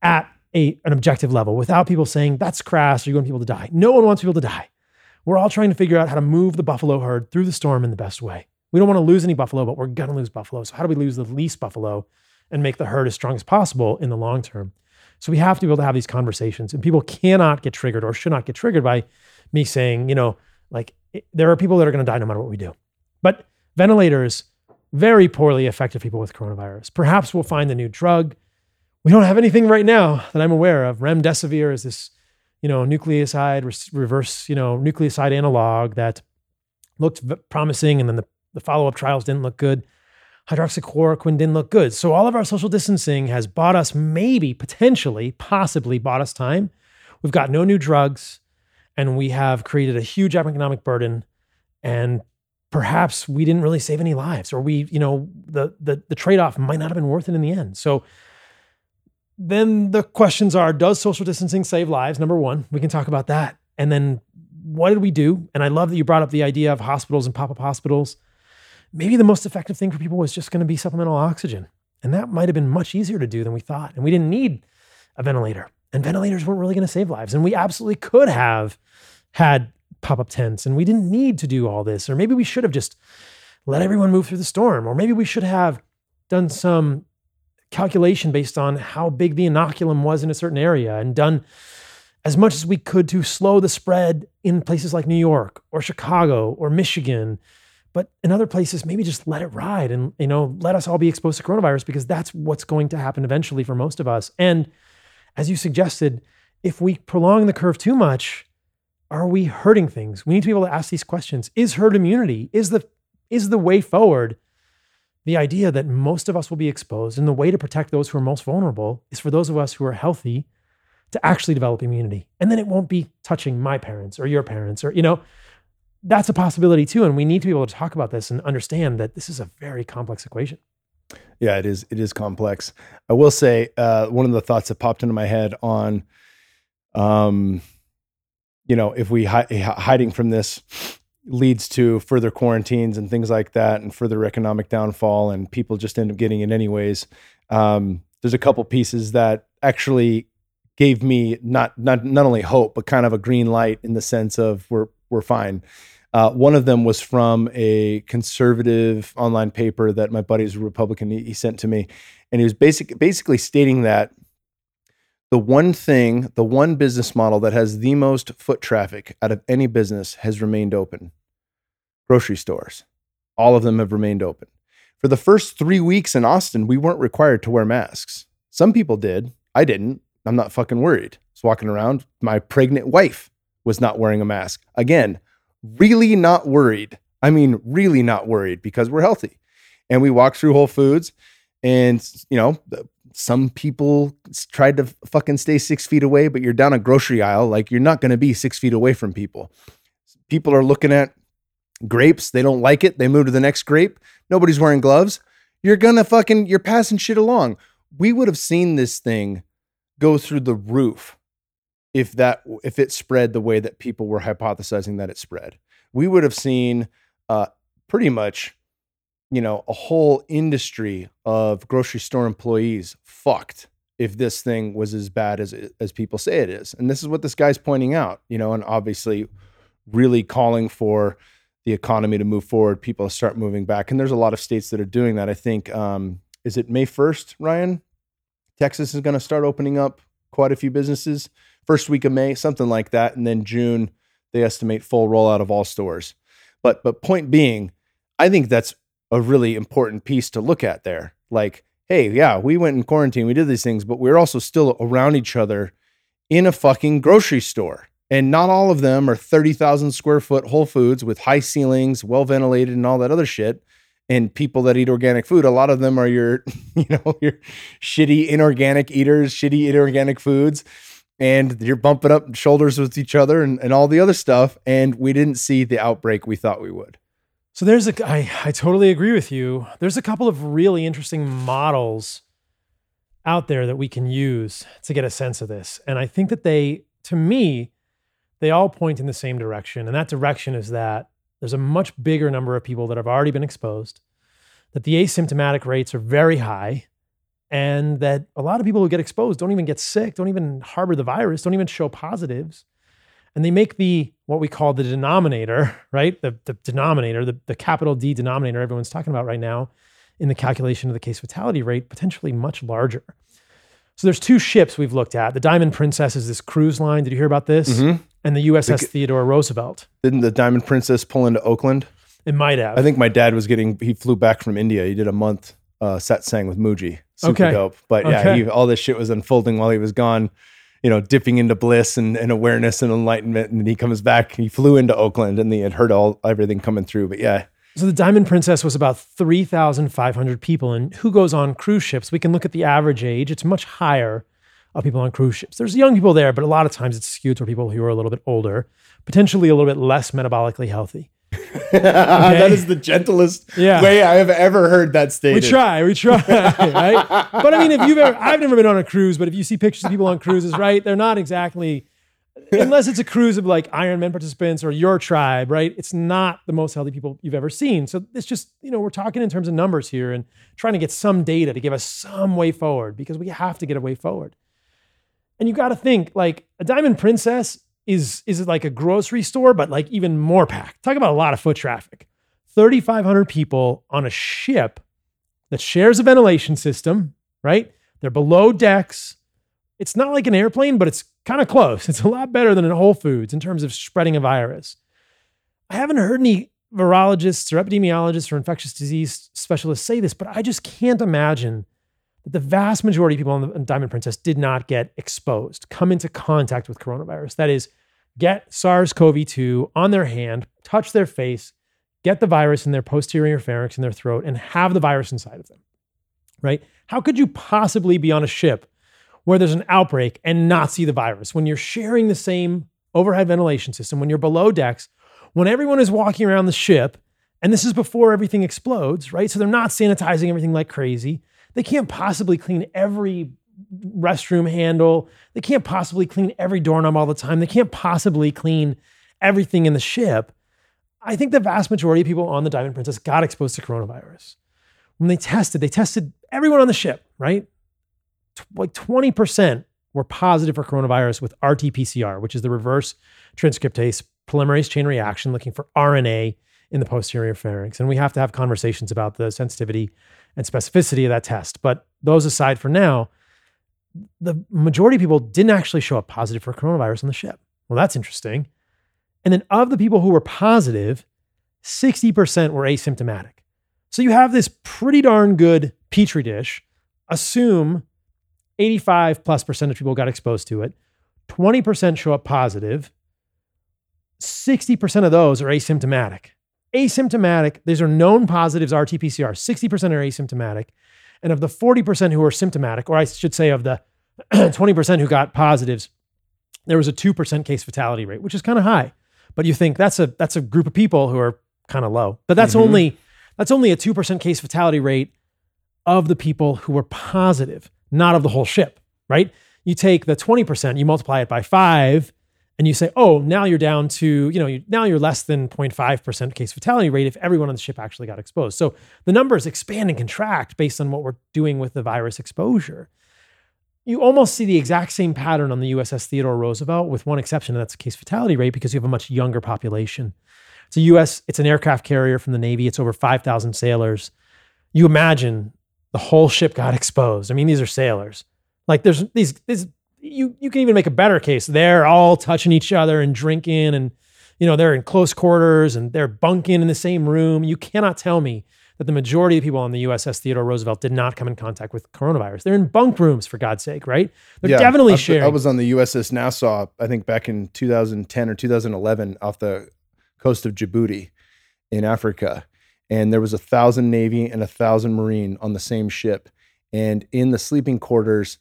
[SPEAKER 3] at a, an objective level without people saying, that's crass, or you want people to die. No one wants people to die. We're all trying to figure out how to move the buffalo herd through the storm in the best way. We don't want to lose any buffalo, but we're going to lose buffalo. So, how do we lose the least buffalo and make the herd as strong as possible in the long term? So, we have to be able to have these conversations, and people cannot get triggered or should not get triggered by me saying, you know, like eh, there are people that are going to die no matter what we do. But ventilators very poorly affected people with coronavirus. Perhaps we'll find the new drug. We don't have anything right now that I'm aware of. Remdesivir is this you know, nucleoside reverse, you know, nucleoside analog that looked promising, and then the, the follow up trials didn't look good. Hydroxychloroquine didn't look good. So all of our social distancing has bought us, maybe, potentially, possibly bought us time. We've got no new drugs, and we have created a huge economic burden. And perhaps we didn't really save any lives, or we, you know, the the the trade off might not have been worth it in the end. So then the questions are Does social distancing save lives? Number one, we can talk about that. And then what did we do? And I love that you brought up the idea of hospitals and pop up hospitals. Maybe the most effective thing for people was just going to be supplemental oxygen. And that might have been much easier to do than we thought. And we didn't need a ventilator. And ventilators weren't really going to save lives. And we absolutely could have had pop up tents and we didn't need to do all this. Or maybe we should have just let everyone move through the storm. Or maybe we should have done some calculation based on how big the inoculum was in a certain area and done as much as we could to slow the spread in places like New York or Chicago or Michigan. But in other places, maybe just let it ride and you know let us all be exposed to coronavirus because that's what's going to happen eventually for most of us. And as you suggested, if we prolong the curve too much, are we hurting things? We need to be able to ask these questions. Is herd immunity is the is the way forward the idea that most of us will be exposed, and the way to protect those who are most vulnerable is for those of us who are healthy to actually develop immunity. And then it won't be touching my parents or your parents, or, you know, that's a possibility too. And we need to be able to talk about this and understand that this is a very complex equation.
[SPEAKER 1] Yeah, it is. It is complex. I will say uh, one of the thoughts that popped into my head on, um, you know, if we hi- hiding from this leads to further quarantines and things like that, and further economic downfall, and people just end up getting it anyways. Um, there's a couple pieces that actually gave me not not not only hope but kind of a green light in the sense of we're we're fine. Uh, one of them was from a conservative online paper that my buddy's a Republican. He, he sent to me, and he was basic, basically stating that the one thing, the one business model that has the most foot traffic out of any business has remained open. Grocery stores, all of them have remained open. For the first three weeks in Austin, we weren't required to wear masks. Some people did. I didn't. I'm not fucking worried. I was walking around. My pregnant wife was not wearing a mask. Again, really not worried. I mean, really not worried because we're healthy. And we walked through Whole Foods, and you know, some people tried to fucking stay six feet away, but you're down a grocery aisle, like you're not going to be six feet away from people. People are looking at grapes, they don't like it, they move to the next grape. Nobody's wearing gloves. You're gonna fucking, you're passing shit along. We would have seen this thing go through the roof if that if it spread the way that people were hypothesizing that it spread. We would have seen uh, pretty much, you know, a whole industry of grocery store employees fucked if this thing was as bad as as people say it is. And this is what this guy's pointing out, you know, and obviously really calling for the economy to move forward, people to start moving back. And there's a lot of states that are doing that. I think um, is it May 1st, Ryan? Texas is going to start opening up quite a few businesses first week of May, something like that, and then June they estimate full rollout of all stores. But but point being, I think that's a really important piece to look at there. Like, hey, yeah, we went in quarantine, we did these things, but we're also still around each other in a fucking grocery store. And not all of them are 30,000 square foot Whole Foods with high ceilings, well ventilated, and all that other shit and people that eat organic food a lot of them are your you know your shitty inorganic eaters shitty inorganic foods and you're bumping up shoulders with each other and, and all the other stuff and we didn't see the outbreak we thought we would
[SPEAKER 3] so there's a I, I totally agree with you. There's a couple of really interesting models out there that we can use to get a sense of this. And i think that they to me they all point in the same direction. And that direction is that there's a much bigger number of people that have already been exposed, that the asymptomatic rates are very high, and that a lot of people who get exposed don't even get sick, don't even harbor the virus, don't even show positives. And they make the what we call the denominator, right? The, the denominator, the, the capital D denominator everyone's talking about right now in the calculation of the case fatality rate potentially much larger. So there's two ships we've looked at. The Diamond Princess is this cruise line. Did you hear about this?
[SPEAKER 1] Mm-hmm
[SPEAKER 3] and the USS the, Theodore Roosevelt.
[SPEAKER 1] Didn't the Diamond Princess pull into Oakland?
[SPEAKER 3] It might have.
[SPEAKER 1] I think my dad was getting. He flew back from India. He did a month uh, satsang with Mooji. Super okay. dope. But yeah, okay. he, all this shit was unfolding while he was gone. You know, dipping into bliss and, and awareness and enlightenment. And he comes back. He flew into Oakland and he had heard all everything coming through. But yeah,
[SPEAKER 3] so the Diamond Princess was about 3,500 people. And who goes on cruise ships? We can look at the average age. It's much higher of people on cruise ships. There's young people there, but a lot of times it's skewed toward people who are a little bit older, potentially a little bit less metabolically healthy.
[SPEAKER 1] that is the gentlest yeah. way I have ever heard that stated.
[SPEAKER 3] We try, we try, right? But I mean, if you've ever, I've never been on a cruise, but if you see pictures of people on cruises, right, they're not exactly, unless it's a cruise of like Ironman participants or your tribe, right? It's not the most healthy people you've ever seen. So it's just, you know, we're talking in terms of numbers here and trying to get some data to give us some way forward because we have to get a way forward. And you got to think like a Diamond Princess is is it like a grocery store, but like even more packed. Talk about a lot of foot traffic. 3,500 people on a ship that shares a ventilation system, right? They're below decks. It's not like an airplane, but it's kind of close. It's a lot better than in Whole Foods in terms of spreading a virus. I haven't heard any virologists or epidemiologists or infectious disease specialists say this, but I just can't imagine that the vast majority of people on the Diamond Princess did not get exposed, come into contact with coronavirus. That is, get SARS CoV 2 on their hand, touch their face, get the virus in their posterior pharynx in their throat, and have the virus inside of them. Right? How could you possibly be on a ship where there's an outbreak and not see the virus when you're sharing the same overhead ventilation system, when you're below decks, when everyone is walking around the ship, and this is before everything explodes, right? So they're not sanitizing everything like crazy. They can't possibly clean every restroom handle. They can't possibly clean every doorknob all the time. They can't possibly clean everything in the ship. I think the vast majority of people on the Diamond Princess got exposed to coronavirus. When they tested, they tested everyone on the ship, right? T- like 20% were positive for coronavirus with RT PCR, which is the reverse transcriptase polymerase chain reaction looking for RNA in the posterior pharynx. And we have to have conversations about the sensitivity and specificity of that test. But those aside for now, the majority of people didn't actually show up positive for coronavirus on the ship. Well, that's interesting. And then of the people who were positive, 60% were asymptomatic. So you have this pretty darn good petri dish. Assume 85 plus percent of people got exposed to it. 20% show up positive. 60% of those are asymptomatic. Asymptomatic, these are known positives, RT PCR. 60% are asymptomatic. And of the 40% who are symptomatic, or I should say of the 20% who got positives, there was a 2% case fatality rate, which is kind of high. But you think that's a that's a group of people who are kind of low. But that's
[SPEAKER 1] Mhm.
[SPEAKER 3] only that's only a 2% case fatality rate of the people who were positive, not of the whole ship, right? You take the 20%, you multiply it by 5 and you say, "Oh, now you're down to, you know, you, now you're less than 0.5% case fatality rate if everyone on the ship actually got exposed." So the numbers expand and contract based on what we're doing with the virus exposure. You almost see the exact same pattern on the USS Theodore Roosevelt with one exception, and that's case fatality rate because you have a much younger population. It's a US, it's an aircraft carrier from the Navy. It's over 5,000 sailors. You imagine the whole ship got exposed. I mean, these are sailors. Like there's these, these you you can even make a better case. They're all touching each other and drinking and you know, they're in close quarters and they're bunking in the same room. You cannot tell me that the majority of people on the USS Theodore Roosevelt did not come in contact with coronavirus. They're in bunk rooms for God's sake, right? They're
[SPEAKER 1] Yeah,
[SPEAKER 3] definitely
[SPEAKER 1] I,
[SPEAKER 3] sharing.
[SPEAKER 1] I was on the USS Nassau, I think back in 2010 or 2011, off the coast of Djibouti in Africa, and there was a thousand Navy and a thousand Marine on the same ship, and in the sleeping quarters.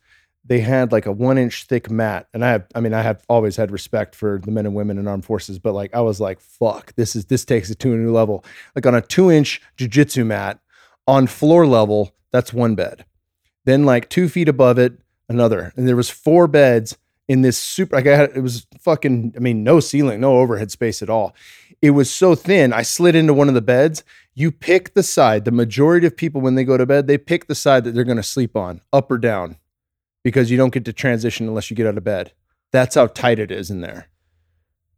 [SPEAKER 1] They had like a one inch thick mat. And I have, I mean, I have always had respect for the men and women in armed forces, but like I was like, fuck, this is this takes it to a new level. Like on a two inch jujitsu mat on floor level, that's one bed. Then like two feet above it, another. And there was four beds in this super like I had it was fucking I mean no ceiling, no overhead space at all. It was so thin. I slid into one of the beds. You pick the side. The majority of people when they go to bed, they pick the side that they're going to sleep on, up or down, because you don't get to transition unless you get out of bed. That's how tight it is in there.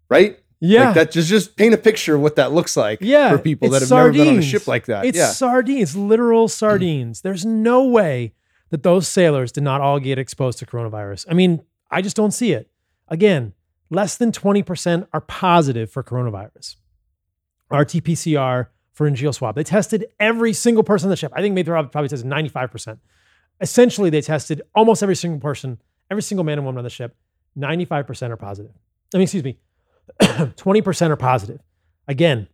[SPEAKER 1] Right?
[SPEAKER 3] yeah.
[SPEAKER 1] Like that just just paint a picture of what that looks like
[SPEAKER 3] Yeah,
[SPEAKER 1] for people that have never been on a
[SPEAKER 3] sardines.
[SPEAKER 1] ship like that.
[SPEAKER 3] It's
[SPEAKER 1] yeah.
[SPEAKER 3] sardines, literal sardines. There's no way that those sailors did not all get exposed to coronavirus. I mean, I just don't see it. Again, less than 20% are positive for coronavirus. RT PCR pharyngeal swab. They tested every single person on the ship. I think maybe probably, probably tested 95%. Essentially, they tested almost every single person, every single man and woman on the ship. 95% are positive. I mean, excuse me, 20% are positive. Again,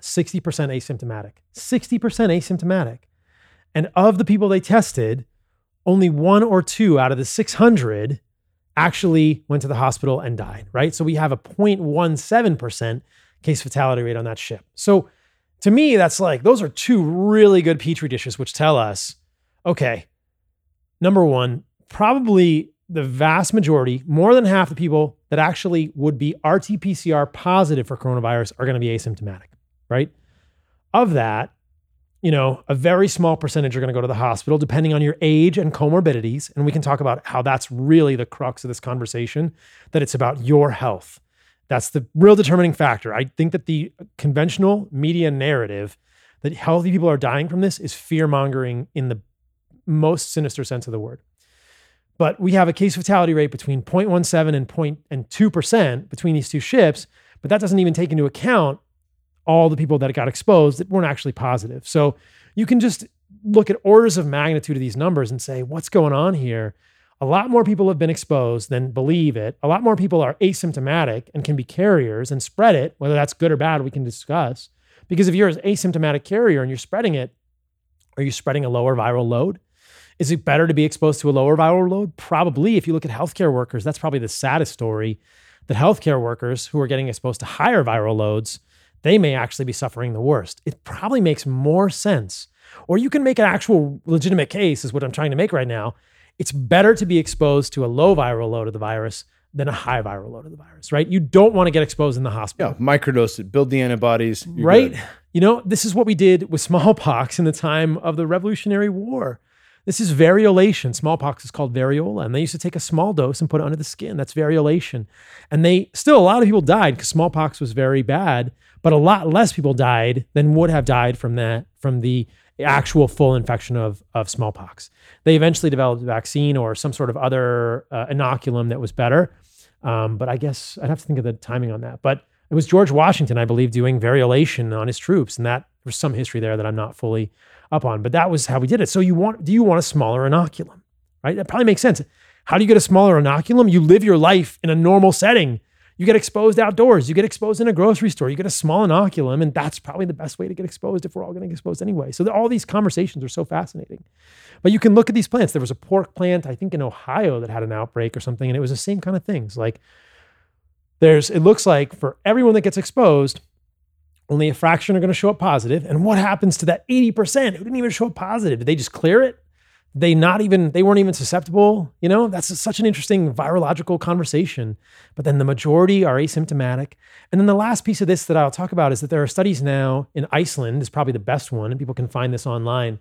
[SPEAKER 3] 60% asymptomatic. 60% asymptomatic. And of the people they tested, only one or two out of the 600 actually went to the hospital and died, right? So we have a 0.17% case fatality rate on that ship. So to me, that's like, those are two really good petri dishes, which tell us okay, number one, probably the vast majority, more than half the people that actually would be RT PCR positive for coronavirus are going to be asymptomatic, right? Of that, you know, a very small percentage are going to go to the hospital depending on your age and comorbidities. And we can talk about how that's really the crux of this conversation, that it's about your health. That's the real determining factor. I think that the conventional media narrative that healthy people are dying from this is fear mongering in the most sinister sense of the word. But we have a case fatality rate between 0.17 and point and 2% between these two ships, but that doesn't even take into account all the people that got exposed that weren't actually positive. So you can just look at orders of magnitude of these numbers and say, what's going on here? A lot more people have been exposed than believe it. A lot more people are asymptomatic and can be carriers and spread it, whether that's good or bad, we can discuss. Because if you're an asymptomatic carrier and you're spreading it, are you spreading a lower viral load? Is it better to be exposed to a lower viral load? Probably. If you look at healthcare workers, that's probably the saddest story. that healthcare workers who are getting exposed to higher viral loads, they may actually be suffering the worst. It probably makes more sense. Or you can make an actual legitimate case, is what I'm trying to make right now. It's better to be exposed to a low viral load of the virus than a high viral load of the virus, right? You don't want to get exposed in the hospital.
[SPEAKER 1] Yeah, microdose it, build the antibodies.
[SPEAKER 3] right?
[SPEAKER 1] good.
[SPEAKER 3] You know, this is what we did with smallpox in the time of the Revolutionary War. This is variolation. Smallpox is called variola, and they used to take a small dose and put it under the skin. That's variolation. And they still, a lot of people died because smallpox was very bad, but a lot less people died than would have died from that, from the actual full infection of, of smallpox. They eventually developed a vaccine or some sort of other uh, inoculum that was better. Um, but I guess I'd have to think of the timing on that. But it was George Washington, I believe, doing variolation on his troops, and that there's some history there that I'm not fully up on. But that was how we did it. So you want? Do you want a smaller inoculum? Right? That probably makes sense. How do you get a smaller inoculum? You live your life in a normal setting. You get exposed outdoors. You get exposed in a grocery store. You get a small inoculum, and that's probably the best way to get exposed if we're all getting exposed anyway. So all these conversations are so fascinating. But you can look at these plants. There was a pork plant, I think in Ohio, that had an outbreak or something, and it was the same kind of things. Like there's, it looks like for everyone that gets exposed, only a fraction are going to show up positive. And what happens to that 80% who didn't even show up positive? Did they just clear it? They not even, they weren't even susceptible. You know, that's such an interesting virological conversation. But then the majority are asymptomatic. And then the last piece of this that I'll talk about is that there are studies now in Iceland, is probably the best one, and people can find this online.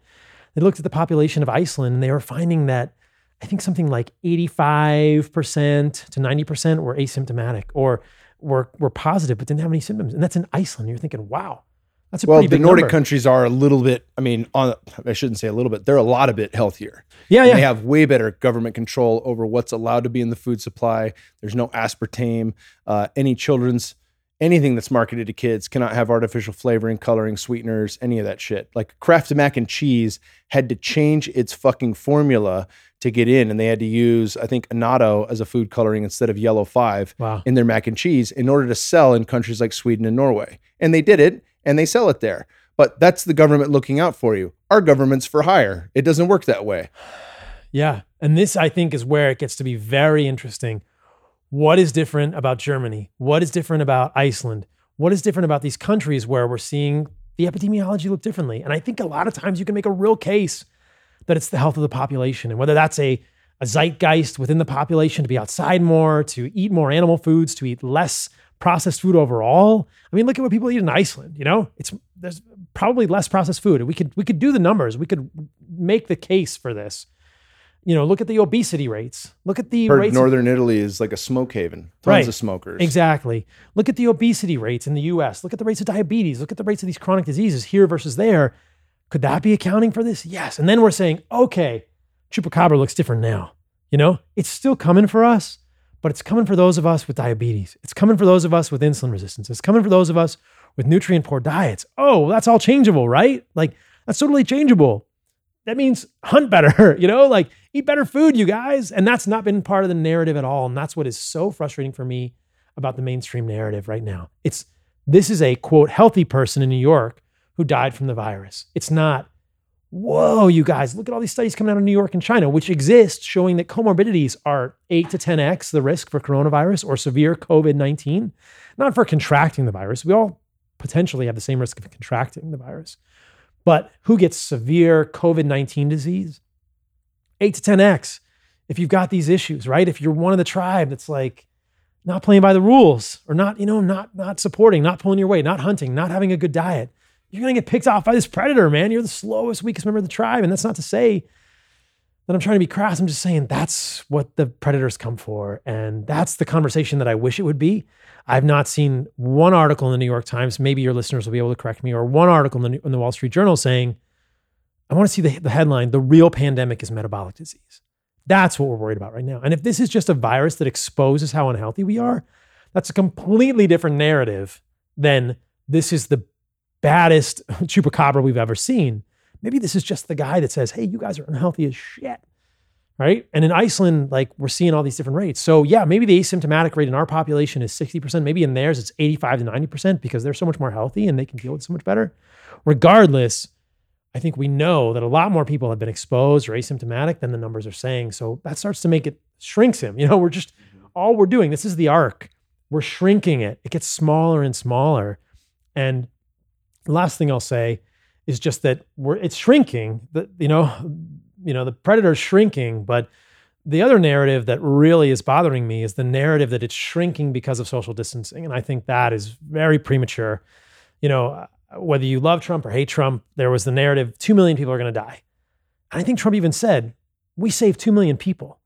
[SPEAKER 3] They looked at the population of Iceland and they were finding that I think something like 85% to 90% were asymptomatic or were, were positive but didn't have any symptoms. And that's in Iceland. You're thinking, wow, that's a
[SPEAKER 1] Well, the Nordic
[SPEAKER 3] number.
[SPEAKER 1] countries are a little bit. I mean, on I shouldn't say a little bit. They're a lot a bit healthier.
[SPEAKER 3] Yeah,
[SPEAKER 1] And
[SPEAKER 3] yeah.
[SPEAKER 1] They have way better government control over what's allowed to be in the food supply. There's no aspartame. Uh, any children's anything that's marketed to kids cannot have artificial flavoring, coloring, sweeteners, any of that shit. Like Kraft mac and cheese had to change its fucking formula to get in, and they had to use I think annatto as a food coloring instead of yellow five
[SPEAKER 3] Wow.
[SPEAKER 1] in their mac and cheese in order to sell in countries like Sweden and Norway. And they did it and they sell it there. But that's the government looking out for you. Our government's for hire. It doesn't work that way.
[SPEAKER 3] Yeah. And this, I think, is where it gets to be very interesting. What is different about Germany? What is different about Iceland? What is different about these countries where we're seeing the epidemiology look differently? And I think a lot of times you can make a real case that it's the health of the population and whether that's a, a zeitgeist within the population to be outside more, to eat more animal foods, to eat less processed food overall. I mean, look at what people eat in Iceland. You know, it's there's probably less processed food. We could we could do the numbers. We could make the case for this. You know, look at the obesity rates. Look at the
[SPEAKER 1] Heard
[SPEAKER 3] rates.
[SPEAKER 1] Northern Italy is like a smoke haven. Tons
[SPEAKER 3] Right.
[SPEAKER 1] of smokers.
[SPEAKER 3] Exactly. Look at the obesity rates in the US. Look at the rates of diabetes. Look at the rates of these chronic diseases here versus there. Could that be accounting for this? Yes. And then we're saying, okay, chupacabra looks different now. You know, it's still coming for us, but it's coming for those of us with diabetes. It's coming for those of us with insulin resistance. It's coming for those of us with nutrient poor diets. Oh, that's all changeable, right? Like, that's totally changeable. That means hunt better, you know, like eat better food, you guys. And that's not been part of the narrative at all. And that's what is so frustrating for me about the mainstream narrative right now. It's this is a quote healthy person in New York who died from the virus. It's not, whoa, you guys, look at all these studies coming out of New York and China, which exist showing that comorbidities are eight to 10x the risk for coronavirus or severe COVID 19, not for contracting the virus. We all potentially have the same risk of contracting the virus. But who gets severe COVID 19 disease? Eight to 10x. If you've got these issues, right? If you're one of the tribe that's like not playing by the rules or not, you know, not not supporting, not pulling your weight, not hunting, not having a good diet, you're gonna get picked off by this predator, man. You're the slowest, weakest member of the tribe. And that's not to say that I'm trying to be crass. I'm just saying that's what the predators come for. And that's the conversation that I wish it would be. I've not seen one article in the New York Times. Maybe your listeners will be able to correct me, or one article in the, in the Wall Street Journal saying, I want to see the, the headline The real pandemic is metabolic disease. That's what we're worried about right now. And if this is just a virus that exposes how unhealthy we are, that's a completely different narrative than this is the baddest chupacabra we've ever seen. Maybe this is just the guy that says, hey, you guys are unhealthy as shit. Right. And in Iceland, like we're seeing all these different rates. So, yeah, maybe the asymptomatic rate in our population is 60%. Maybe in theirs, it's 85 to 90% because they're so much more healthy and they can deal with it so much better. Regardless, I think we know that a lot more people have been exposed or asymptomatic than the numbers are saying. So that starts to make it shrinks him. You know, we're just all we're doing. This is the arc we're shrinking it. It gets smaller and smaller. And last thing I'll say is just that we're it's shrinking. You know, you know, the predator's shrinking, but the other narrative that really is bothering me is the narrative that it's shrinking because of social distancing. And I think that is very premature. You know, whether you love Trump or hate Trump, there was the narrative 2 million people are going to die. And I think Trump even said, we saved 2 million people.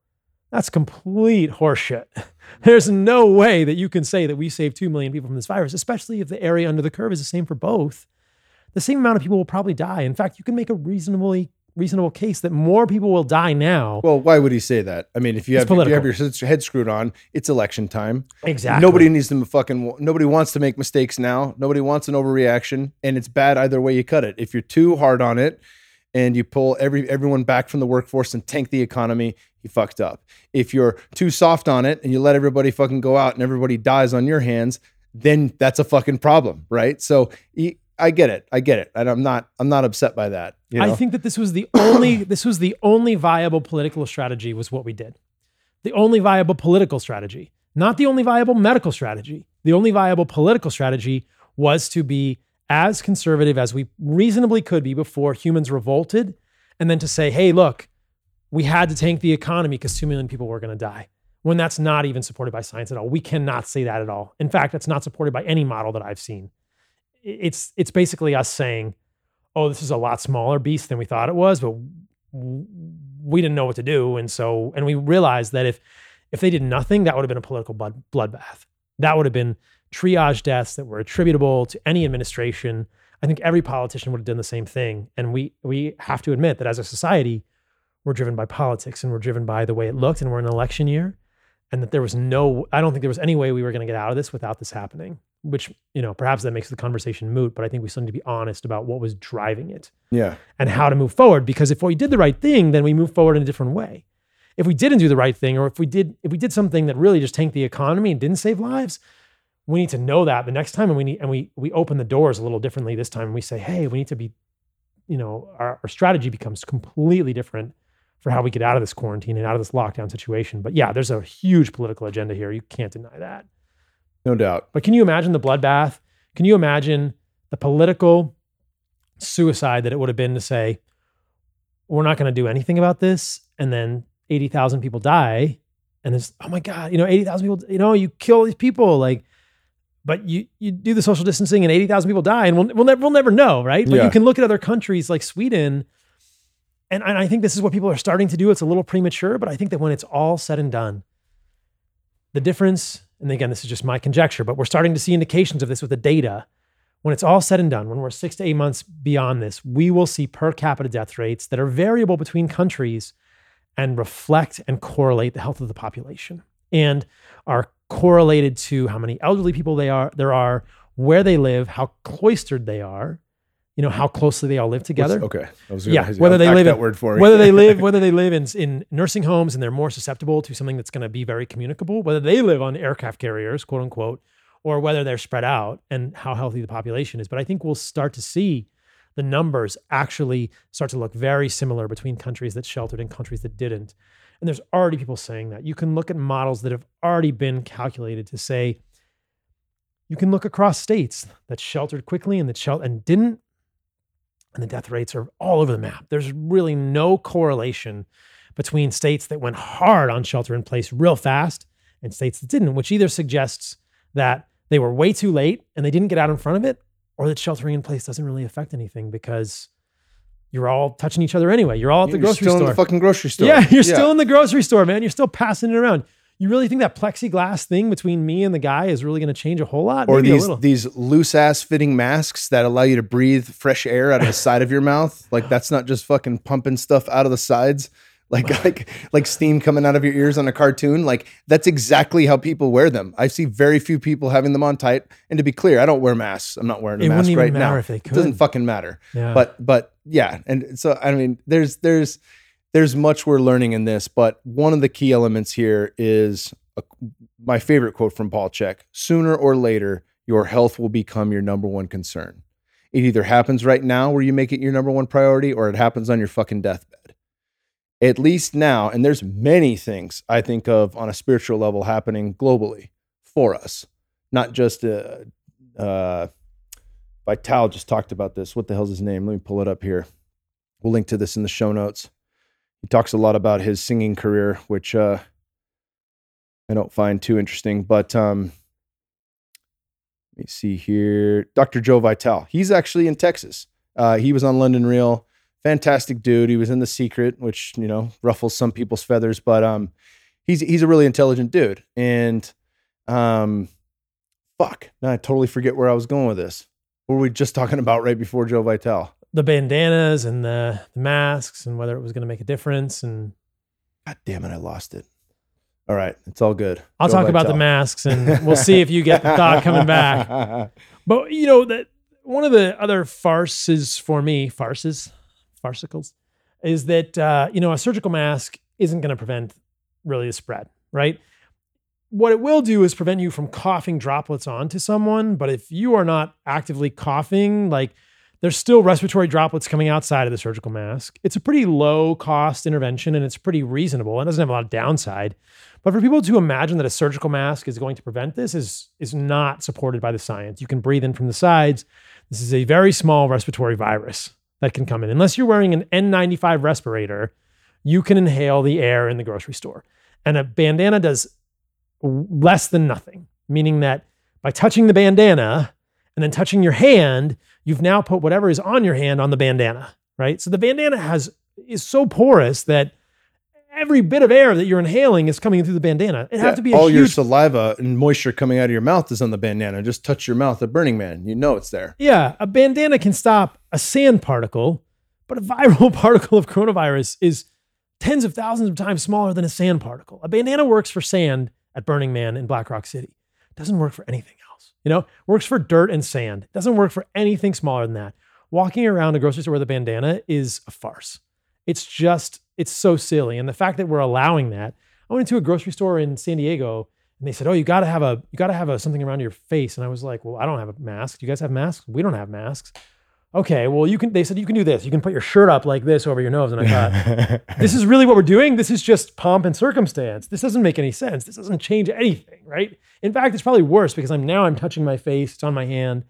[SPEAKER 3] That's complete horseshit. There's no way that you can say that we saved 2 million people from this virus, especially if the area under the curve is the same for both. The same amount of people will probably die. In fact, you can make a reasonably reasonable case that more people will die now.
[SPEAKER 1] Well, why would he say that? I mean, if you have, if you have your head screwed on, it's election time.
[SPEAKER 3] Exactly.
[SPEAKER 1] Nobody needs to fucking. Nobody wants to make mistakes now. Nobody wants an overreaction, and it's bad either way you cut it. If you're too hard on it, and you pull every everyone back from the workforce and tank the economy, you fucked up. If you're too soft on it and you let everybody fucking go out and everybody dies on your hands, then that's a fucking problem, right? So I get it. I get it. And I'm not. I'm not upset by that. You know?
[SPEAKER 3] I think that this was the only this was the only viable political strategy was what we did. The only viable political strategy, not the only viable medical strategy. The only viable political strategy was to be as conservative as we reasonably could be before humans revolted and then to say, "Hey, look, we had to tank the economy because 2 million people were going to die." When that's not even supported by science at all. We cannot say that at all. In fact, that's not supported by any model that I've seen. It's it's basically us saying, oh, this is a lot smaller beast than we thought it was, but we didn't know what to do, and so and we realized that if if they did nothing, that would have been a political blood, bloodbath. That would have been triage deaths that were attributable to any administration. I think every politician would have done the same thing, and we we have to admit that as a society, we're driven by politics and we're driven by the way it looked, and we're in an election year, and that there was no, I don't think there was any way we were going to get out of this without this happening. Which you know perhaps that makes the conversation moot, but I think we still need to be honest about what was driving it
[SPEAKER 1] yeah.
[SPEAKER 3] and how to move forward. Because if we did the right thing, then we move forward in a different way. If we didn't do the right thing, or if we did if we did something that really just tanked the economy and didn't save lives, we need to know that the next time, and we need and we we open the doors a little differently this time. And we say, hey, we need to be, you know, our, our strategy becomes completely different for how we get out of this quarantine and out of this lockdown situation. But yeah, there's a huge political agenda here. You can't deny that.
[SPEAKER 1] No doubt.
[SPEAKER 3] But can you imagine the bloodbath? Can you imagine the political suicide that it would have been to say, we're not going to do anything about this? And then 80,000 people die. And it's, oh my God, you know, 80,000 people, you know, you kill these people. Like, but you you do the social distancing and 80,000 people die and we'll, we'll, never, we'll never know, right? But
[SPEAKER 1] Yeah.
[SPEAKER 3] you can look at other countries like Sweden. And, and I think this is what people are starting to do. It's a little premature, but I think that when it's all said and done, the difference, and again, this is just my conjecture, but we're starting to see indications of this with the data. When it's all said and done, when we're six to eight months beyond this, we will see per capita death rates that are variable between countries and reflect and correlate the health of the population and are correlated to how many elderly people they are there are, where they live, how cloistered they are, you know, how closely they all live together
[SPEAKER 1] What's- okay. I was
[SPEAKER 3] yeah,
[SPEAKER 1] gonna-
[SPEAKER 3] whether they live
[SPEAKER 1] that
[SPEAKER 3] in,
[SPEAKER 1] word for
[SPEAKER 3] whether they live whether they live in in nursing homes and they're more susceptible to something that's going to be very communicable, whether they live on aircraft carriers, quote unquote, or whether they're spread out and how healthy the population is. But I think we'll start to see the numbers actually start to look very similar between countries that sheltered and countries that didn't. And there's already people saying that. You can look at models that have already been calculated to say you can look across states that sheltered quickly and that shel- and didn't and the death rates are all over the map. There's really no correlation between states that went hard on shelter in place real fast and states that didn't, which either suggests that they were way too late and they didn't get out in front of it, or that sheltering in place doesn't really affect anything because you're all touching each other anyway. You're all at the
[SPEAKER 1] You're
[SPEAKER 3] grocery
[SPEAKER 1] still
[SPEAKER 3] store.
[SPEAKER 1] in the fucking grocery store.
[SPEAKER 3] Yeah, you're still in the grocery store, man. You're still passing it around. You really think that plexiglass thing between me and the guy is really going to change a whole lot?
[SPEAKER 1] or
[SPEAKER 3] Maybe
[SPEAKER 1] these these loose ass fitting masks that allow you to breathe fresh air out of the side of your mouth. Like that's not just fucking pumping stuff out of the sides, like like like steam coming out of your ears on a cartoon. Like that's exactly how people wear them. I see very few people having them on tight. And to be clear, I don't wear masks. I'm not wearing a
[SPEAKER 3] It
[SPEAKER 1] mask right
[SPEAKER 3] matter
[SPEAKER 1] now.
[SPEAKER 3] if they
[SPEAKER 1] It doesn't fucking matter.
[SPEAKER 3] yeah.
[SPEAKER 1] But but yeah, and so I mean, there's there's there's much we're learning in this, but one of the key elements here is a, my favorite quote from Paul Chek: "Sooner or later, your health will become your number one concern. It either happens right now, where you make it your number one priority, or it happens on your fucking deathbed. At least now, and there's many things I think of on a spiritual level happening globally for us. not just uh, uh, Vitale just talked about this. What the hell's his name? Let me pull it up here. We'll link to this in the show notes. He talks a lot about his singing career, which uh, I don't find too interesting. But um, let me see here. Dr. Joe Vitale. He's actually in Texas. Uh, he was on London Real. Fantastic dude. He was in The Secret, which you know ruffles some people's feathers, but um, he's he's a really intelligent dude. And um, fuck, now I totally forget where I was going with this. What were we just talking about right before Joe Vitale?
[SPEAKER 3] The bandanas and the, the masks and whether it was going to make a difference. And
[SPEAKER 1] God damn it, I lost it. All right, it's all good.
[SPEAKER 3] I'll
[SPEAKER 1] Joe
[SPEAKER 3] talk about the masks and we'll see if you get the thought coming back. But you know that one of the other farces for me, farces, farcicles, is that uh, you know a surgical mask isn't going to prevent really the spread, right? What it will do is prevent you from coughing droplets onto someone. But if you are not actively coughing, like there's still respiratory droplets coming outside of the surgical mask. It's a pretty low cost intervention and it's pretty reasonable. It doesn't have a lot of downside. But for people to imagine that a surgical mask is going to prevent this is is not supported by the science. You can breathe in from the sides. This is a very small respiratory virus that can come in. Unless you're wearing an N95 respirator, you can inhale the air in the grocery store. And a bandana does less than nothing, meaning that by touching the bandana and then touching your hand, you've now put whatever is on your hand on the bandana, right? So the bandana has is so porous that every bit of air that you're inhaling is coming through the bandana. It
[SPEAKER 1] Yeah,
[SPEAKER 3] has to be a
[SPEAKER 1] all your saliva and moisture coming out of your mouth is on the bandana. Just touch your mouth at Burning Man. You know it's there.
[SPEAKER 3] Yeah, a bandana can stop a sand particle, but a viral particle of coronavirus is tens of thousands of times smaller than a sand particle. A bandana works for sand at Burning Man in Black Rock City. It doesn't work for anything else. You know, works for dirt and sand. Doesn't work for anything smaller than that. Walking around a grocery store with a bandana is a farce. It's just, it's so silly. And the fact that we're allowing that, I went into a grocery store in San Diego and they said, "Oh, you got to have a you got to have a something around your face." And I was like, "Well, I don't have a mask. Do you guys have masks? We don't have masks." Okay, well, you can. They said you can do this. You can put your shirt up like this over your nose. And I thought, this is really what we're doing. This is just pomp and circumstance. This doesn't make any sense. This doesn't change anything, right? In fact, it's probably worse because I'm now I'm touching my face. It's on my hand,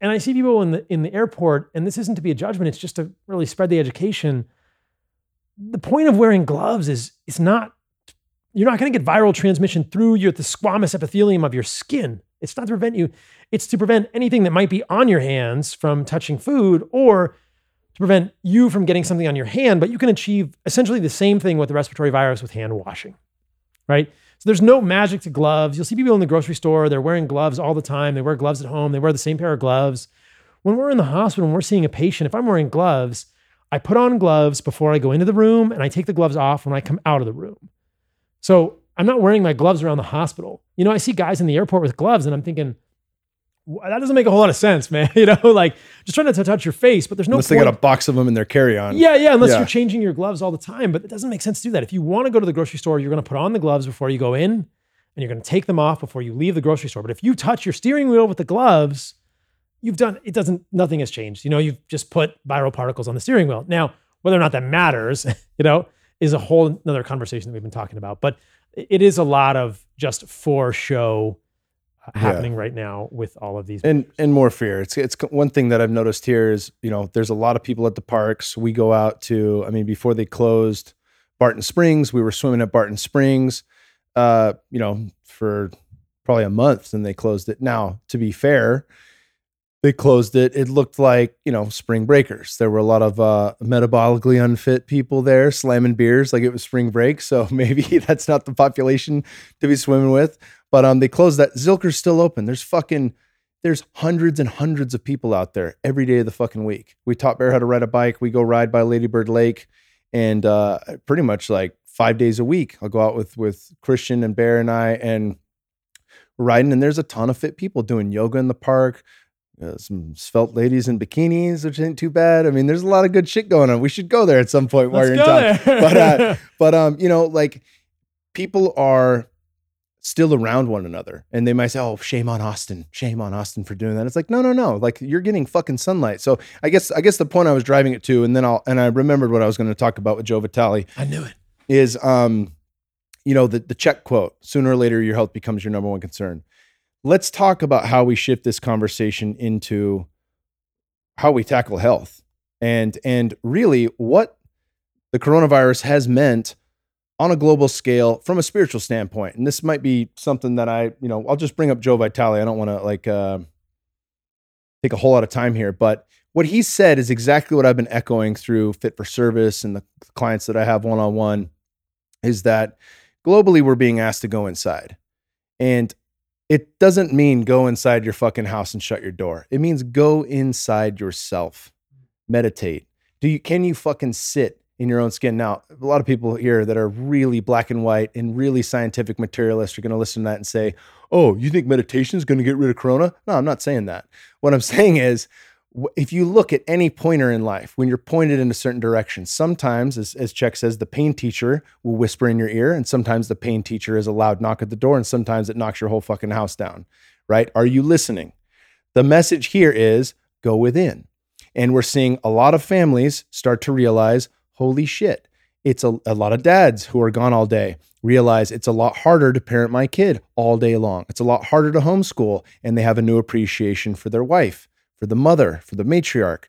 [SPEAKER 3] and I see people in the in the airport. And this isn't to be a judgment. It's just to really spread the education. The point of wearing gloves is it's not you're not going to get viral transmission through your the squamous epithelium of your skin. It's not to prevent you. It's to prevent anything that might be on your hands from touching food or to prevent you from getting something on your hand, but you can achieve essentially the same thing with the respiratory virus with hand washing. Right? So there's no magic to gloves. You'll see people in the grocery store, they're wearing gloves all the time. They wear gloves at home. They wear the same pair of gloves. When we're in the hospital and we're seeing a patient, if I'm wearing gloves, I put on gloves before I go into the room and I take the gloves off when I come out of the room. So I'm not wearing my gloves around the hospital. You know, I see guys in the airport with gloves and I'm thinking, that doesn't make a whole lot of sense, man. You know, like just trying not to touch your face, but there's no
[SPEAKER 1] Unless they got a box of them in their carry-on.
[SPEAKER 3] yeah, yeah, unless
[SPEAKER 1] Yeah.
[SPEAKER 3] you're changing your gloves all the time, but it doesn't make sense to do that. If you want to go to the grocery store, you're going to put on the gloves before you go in and you're going to take them off before you leave the grocery store. But if you touch your steering wheel with the gloves, you've done it doesn't nothing has changed. You know, you've just put viral particles on the steering wheel. Now, whether or not that matters, you know, is a whole another conversation that we've been talking about. But it is a lot of just for show uh,
[SPEAKER 1] Yeah.
[SPEAKER 3] happening right now with all of these.
[SPEAKER 1] and and more fear. It's it's one thing that I've noticed here is you know there's a lot of people at the parks. We go out to I mean before they closed Barton Springs, we were swimming at Barton Springs, uh, you know for probably a month, and they closed it. Now to be fair, they closed it. It looked like you know spring breakers. There were a lot of uh, metabolically unfit people there slamming beers like it was spring break. So maybe that's not the population to be swimming with. But um, they closed that. Zilker's still open. There's fucking there's hundreds and hundreds of people out there every day of the fucking week. We taught Bear how to ride a bike. We go ride by Ladybird Lake, and uh, pretty much like five days a week, I'll go out with with Christian and Bear and I, and riding. And there's a ton of fit people doing yoga in the park. Uh, some svelte ladies in bikinis, which ain't too bad. I mean, there's a lot of good shit going on. We should go there at some point while
[SPEAKER 3] Let's
[SPEAKER 1] you're in town. But uh, but um, you know, like people are still around one another and they might say, Oh, shame on Austin. Shame on Austin for doing that. It's like, no, no, no. Like you're getting fucking sunlight. So I guess I guess the point I was driving it to, and then I'll and I remembered what I was going to talk about with Joe Vitale
[SPEAKER 3] I knew it.
[SPEAKER 1] is um, you know, the the Chek quote, sooner or later your health becomes your number one concern. Let's talk about how we shift this conversation into how we tackle health and and really what the coronavirus has meant on a global scale from a spiritual standpoint. And this might be something that I, you know, I'll just bring up Joe Vitale. I don't want to like uh, take a whole lot of time here, but what he said is exactly what I've been echoing through Fit for Service and the clients that I have one on one is that globally we're being asked to go inside. And it doesn't mean go inside your fucking house and shut your door. It means go inside yourself. Meditate. Do you can you fucking sit in your own skin? Now, a lot of people here that are really black and white and really scientific materialists are going to listen to that and say, "Oh, you think meditation is going to get rid of corona?" No, I'm not saying that. What I'm saying is if you look at any pointer in life, when you're pointed in a certain direction, sometimes, as, as Chek says, the pain teacher will whisper in your ear, and sometimes the pain teacher is a loud knock at the door, and sometimes it knocks your whole fucking house down, right? Are you listening? The message here is go within. And we're seeing a lot of families start to realize, holy shit, it's a, a lot of dads who are gone all day realize it's a lot harder to parent my kid all day long. It's a lot harder to homeschool, and they have a new appreciation for their wife for the mother, for the matriarch.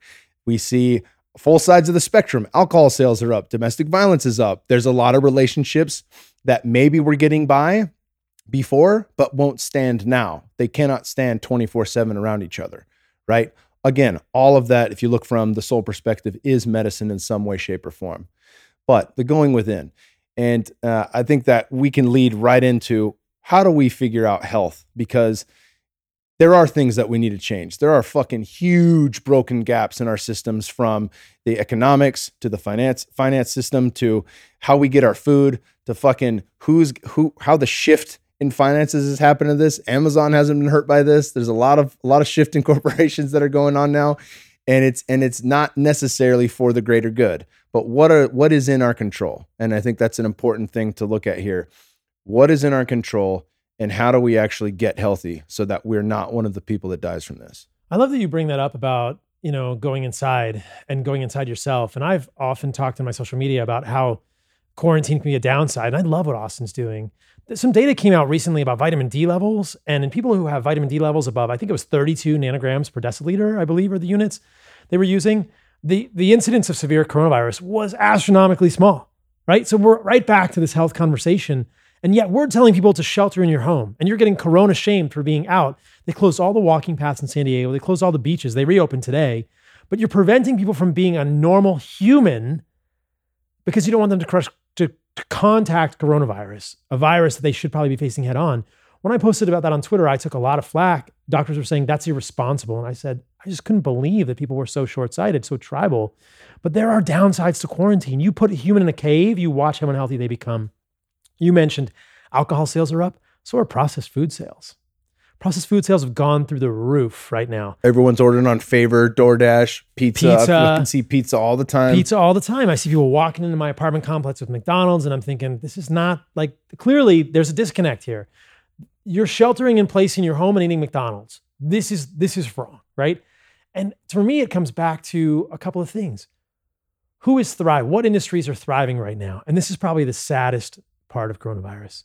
[SPEAKER 1] We see full sides of the spectrum. Alcohol sales are up, domestic violence is up. There's a lot of relationships that maybe we're getting by before, but won't stand now. They cannot stand 24 7 around each other, right? Again, all of that, if you look from the soul perspective, is medicine in some way, shape, or form. But the going within. And uh, I think that we can lead right into how do we figure out health? Because there are things that we need to change. There are fucking huge broken gaps in our systems from the economics to the finance finance system to how we get our food to fucking who's who how the shift in finances has happened to this. Amazon hasn't been hurt by this. There's a lot of a lot of shift in corporations that are going on now and it's and it's not necessarily for the greater good. But what are what is in our control? And I think that's an important thing to look at here. What is in our control? And how do we actually get healthy so that we're not one of the people that dies from this?
[SPEAKER 3] I love that you bring that up about you know going inside and going inside yourself. And i've often talked in my social media about how quarantine can be a downside and i love what austin's doing. Some data came out recently about vitamin d levels and in people who have vitamin d levels above i think it was 32 nanograms per deciliter i believe are the units they were using. The the incidence of severe coronavirus was astronomically small right? So we're right back to this health conversation and yet we're telling people to shelter in your home and you're getting corona shamed for being out. They closed all the walking paths in San Diego. They closed all the beaches. They reopened today. But you're preventing people from being a normal human because you don't want them to crush to, to contact coronavirus, a virus that they should probably be facing head on. When I posted about that on Twitter, I took a lot of flack. Doctors were saying that's irresponsible. And I said, I just couldn't believe that people were so short sighted, so tribal. But there are downsides to quarantine. You put a human in a cave, you watch how unhealthy they become. You mentioned alcohol sales are up, so are processed food sales. Processed food sales have gone through the roof right now.
[SPEAKER 1] Everyone's ordering on Favor, DoorDash, pizza.
[SPEAKER 3] Pizza.
[SPEAKER 1] I can see pizza all the time.
[SPEAKER 3] Pizza all the time. I see people walking into my apartment complex with McDonald's, and I'm thinking, this is not like clearly there's a disconnect here. You're sheltering in place in your home and eating McDonald's. This is this is wrong, right? And for me, it comes back to a couple of things. Who is thriving? What industries are thriving right now? And this is probably the saddest part of coronavirus.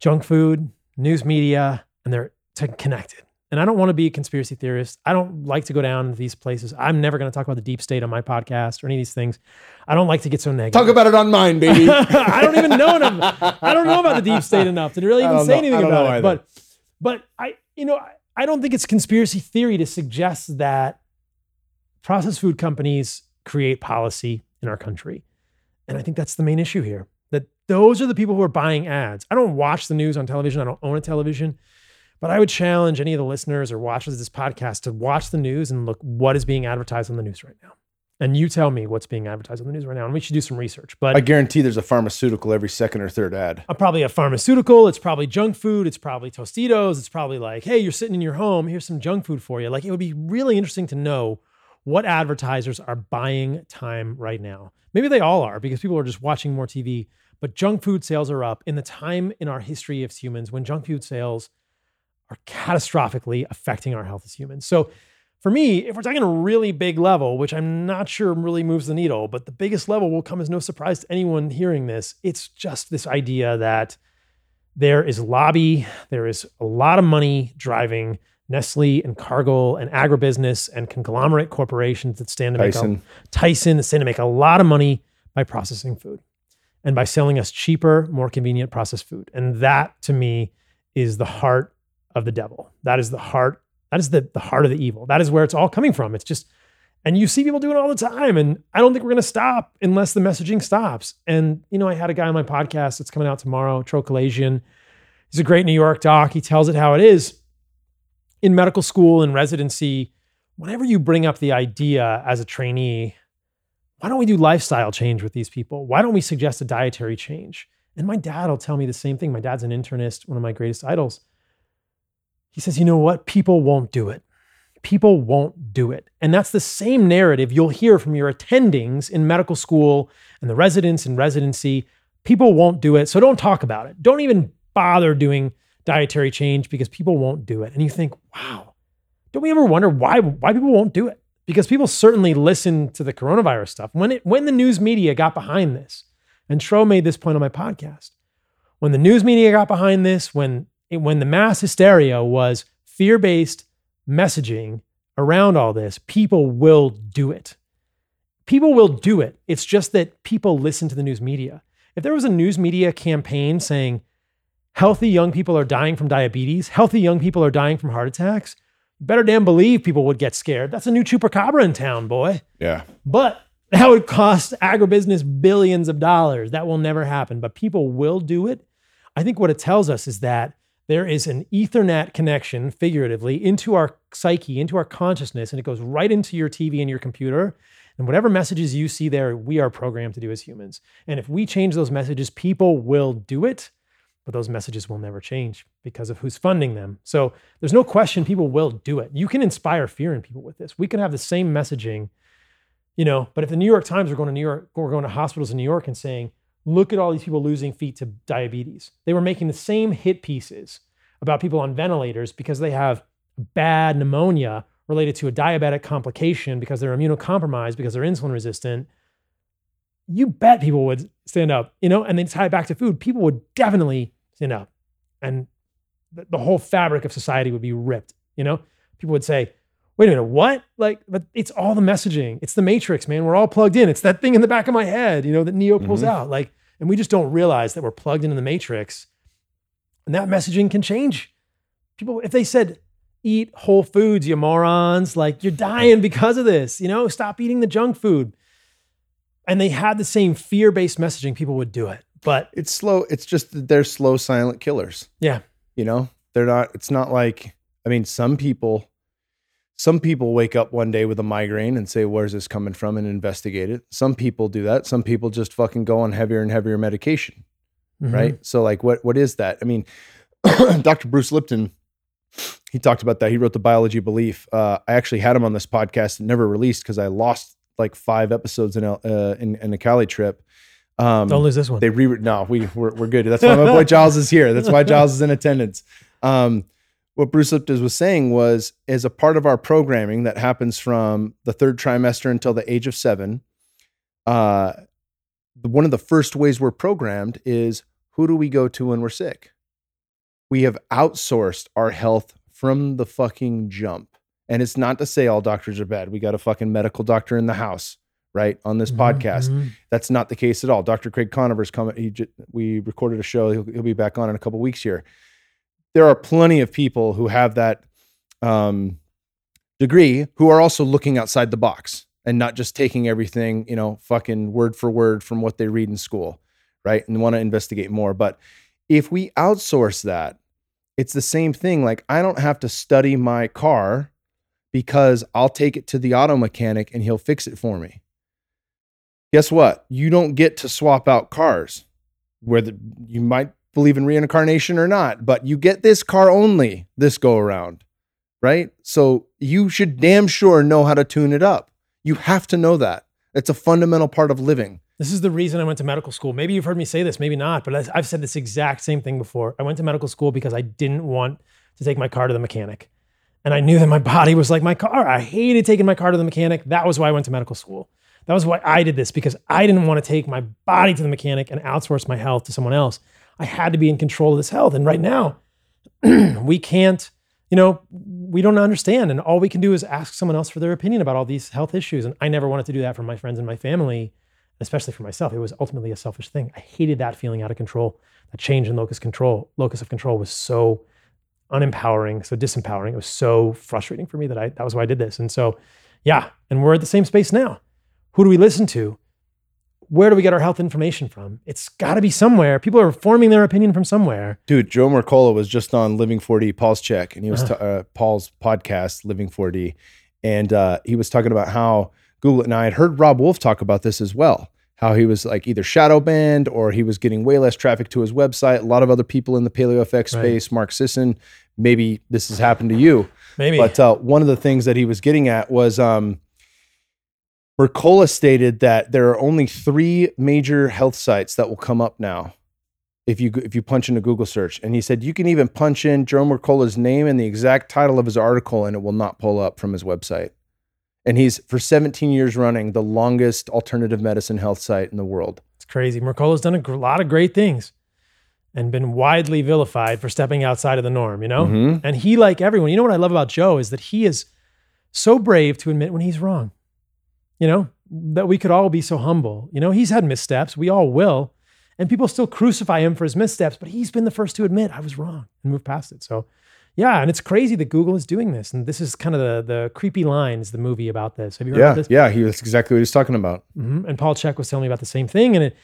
[SPEAKER 3] Junk food, news media, and they're connected. And I don't want to be a conspiracy theorist. I don't like to go down these places. I'm never going to talk about the deep state on my podcast or any of these things. I don't like to get so negative.
[SPEAKER 1] Talk about it on mine, baby.
[SPEAKER 3] I don't even know enough. I don't know about the deep state enough to really even say know, anything about it. But but I you know I don't think it's conspiracy theory to suggest that processed food companies create policy in our country. And I think that's the main issue here. Those are the people who are buying ads. I don't watch the news on television. I don't own a television. But I would challenge any of the listeners or watchers of this podcast to watch the news and look what is being advertised on the news right now. And you tell me what's being advertised on the news right now. And we should do some research. But
[SPEAKER 1] I guarantee there's a pharmaceutical every second or third ad.
[SPEAKER 3] Uh, probably a pharmaceutical. It's probably junk food. It's probably Tostitos. It's probably like, hey, you're sitting in your home. Here's some junk food for you. Like it would be really interesting to know what advertisers are buying time right now. Maybe they all are because people are just watching more TV but junk food sales are up in the time in our history as humans when junk food sales are catastrophically affecting our health as humans. So, for me, if we're talking a really big level, which I'm not sure really moves the needle, but the biggest level will come as no surprise to anyone hearing this. It's just this idea that there is lobby, there is a lot of money driving Nestle and Cargill and agribusiness and conglomerate corporations that stand to make a,
[SPEAKER 1] Tyson.
[SPEAKER 3] Tyson that stand to make a lot of money by processing food and by selling us cheaper, more convenient processed food. And that to me is the heart of the devil. That is the heart, that is the, the heart of the evil. That is where it's all coming from. It's just, and you see people doing it all the time. And I don't think we're going to stop unless the messaging stops. And, you know, I had a guy on my podcast that's coming out tomorrow, Tro Kalayjian. He's a great New York doc. He tells it how it is. In medical school and residency, whenever you bring up the idea as a trainee, why don't we do lifestyle change with these people? Why don't we suggest a dietary change? And my dad will tell me the same thing. My dad's an internist, one of my greatest idols. He says, you know what? People won't do it. People won't do it. And that's the same narrative you'll hear from your attendings in medical school and the residents in residency. People won't do it. So don't talk about it. Don't even bother doing dietary change because people won't do it. And you think, wow, don't we ever wonder why, why people won't do it? Because people certainly listen to the coronavirus stuff. When it when the news media got behind this, and Tro made this point on my podcast, when the news media got behind this, when it, when the mass hysteria was fear-based messaging around all this, people will do it. People will do it. It's just that people listen to the news media. If there was a news media campaign saying healthy young people are dying from diabetes, healthy young people are dying from heart attacks, better damn believe people would get scared. That's a new chupacabra in town, boy.
[SPEAKER 1] Yeah.
[SPEAKER 3] But that would cost agribusiness billions of dollars. That will never happen, but people will do it. I think what it tells us is that there is an Ethernet connection, figuratively, into our psyche, into our consciousness, and it goes right into your TV and your computer. And whatever messages you see there, we are programmed to do as humans. And if we change those messages, people will do it, but those messages will never change because of who's funding them. So there's no question people will do it. You can inspire fear in people with this. We can have the same messaging, you know, but if the New York Times are going to New York, or going to hospitals in New York and saying, look at all these people losing feet to diabetes. They were making the same hit pieces about people on ventilators because they have bad pneumonia related to a diabetic complication because they're immunocompromised because they're insulin resistant. You bet people would stand up, you know, and then tie it back to food. People would definitely stand up and the, the whole fabric of society would be ripped, you know? People would say, wait a minute, what? Like, but it's all the messaging. It's the matrix, man. We're all plugged in. It's that thing in the back of my head, you know, that Neo pulls
[SPEAKER 1] Mhm.
[SPEAKER 3] out. Like, and we just don't realize that we're plugged into the matrix. And that messaging can change. People, if they said, eat whole foods, you morons, like you're dying because of this, you know, stop eating the junk food. And they had the same fear-based messaging, people would do it. But
[SPEAKER 1] It's slow. It's just that they're slow, silent killers.
[SPEAKER 3] yeah,
[SPEAKER 1] You know, they're not, it's not like, I mean, some people, some people wake up one day with a migraine and say, where's this coming from and investigate it. Some people do that. Some people just fucking go on heavier and heavier medication.
[SPEAKER 3] Mhm.
[SPEAKER 1] Right. So like, what, what is that? I mean, Dr. Bruce Lipton, he talked about that. He wrote the biology of belief. Uh, I actually had him on this podcast, and never released because I lost like five episodes in, a- uh, in, in a Cali trip. Um,
[SPEAKER 3] Don't lose this one.
[SPEAKER 1] they re no, we we're, we're good. That's why my boy Giles is here. That's why Giles is in attendance. Um, what Bruce Lipton was saying was, as a part of our programming that happens from the third trimester until the age of seven, uh, one of the first ways we're programmed is who do we go to when we're sick? We have outsourced our health from the fucking jump. And it's not to say all doctors are bad. We got a fucking medical doctor in the house, right? On this podcast.
[SPEAKER 3] Mhm.
[SPEAKER 1] That's not the case at all. Dr. Craig Conover's coming. He j- we recorded a show. He'll, he'll be back on in a couple weeks here. There are plenty of people who have that um, degree who are also looking outside the box and not just taking everything, you know, fucking word for word from what they read in school, right? And want to investigate more. But if we outsource that, it's the same thing. Like I don't have to study my car because I'll take it to the auto mechanic and he'll fix it for me guess what? You don't get to swap out cars. Whether you might believe in reincarnation or not, but you get this car only this go around, right? So you should damn sure know how to tune it up. You have to know that. It's a fundamental part of living.
[SPEAKER 3] This is the reason I went to medical school. Maybe you've heard me say this, maybe not, but I've said this exact same thing before. I went to medical school because I didn't want to take my car to the mechanic. And I knew that my body was like my car. I hated taking my car to the mechanic. That was why I went to medical school. That was why I did this because I didn't want to take my body to the mechanic and outsource my health to someone else. I had to be in control of this health. And right now, we can't, you know, we don't understand. And all we can do is ask someone else for their opinion about all these health issues. And I never wanted to do that for my friends and my family, especially for myself. It was ultimately a selfish thing. I hated that feeling out of control. That change in locus control, locus of control was so unempowering, so disempowering. It was so frustrating for me that I that was why I did this. And so, yeah, and we're at the same space now. Who do we listen to? Where do we get our health information from? It's got to be somewhere. People are forming their opinion from somewhere.
[SPEAKER 1] Dude, Joe Mercola was just on Living 4D, Paul's check, and he was uh-huh. uh, Paul's podcast, Living 4D, and uh, he was talking about how Google. And I had heard Robb Wolf talk about this as well. How he was like either shadow banned or he was getting way less traffic to his website. A lot of other people in the PaleoFX space, right. Mark Sisson, maybe this has happened to you.
[SPEAKER 3] Maybe.
[SPEAKER 1] But uh, one of the things that he was getting at was um, Mercola stated that there are only three major health sites that will come up now if you if you punch in a Google search. And he said you can even punch in Joe Mercola's name and the exact title of his article, and it will not pull up from his website. And he's for 17 years running the longest alternative medicine health site in the world.
[SPEAKER 3] It's crazy. Mercola's done a gr- lot of great things and been widely vilified for stepping outside of the norm, you know? Mm-hmm. And he, like everyone, you know what I love about Joe is that he is so brave to admit when he's wrong, you know, that we could all be so humble. You know, he's had missteps, we all will. And people still crucify him for his missteps, but he's been the first to admit I was wrong and move past it. So, yeah, and it's crazy that Google is doing this. And this is kind of the the creepy lines, the movie about this. Have you heard
[SPEAKER 1] yeah,
[SPEAKER 3] this?
[SPEAKER 1] Yeah, he, that's exactly what he's talking about.
[SPEAKER 3] Mm-hmm. And Paul Chek was telling me about the same thing. And it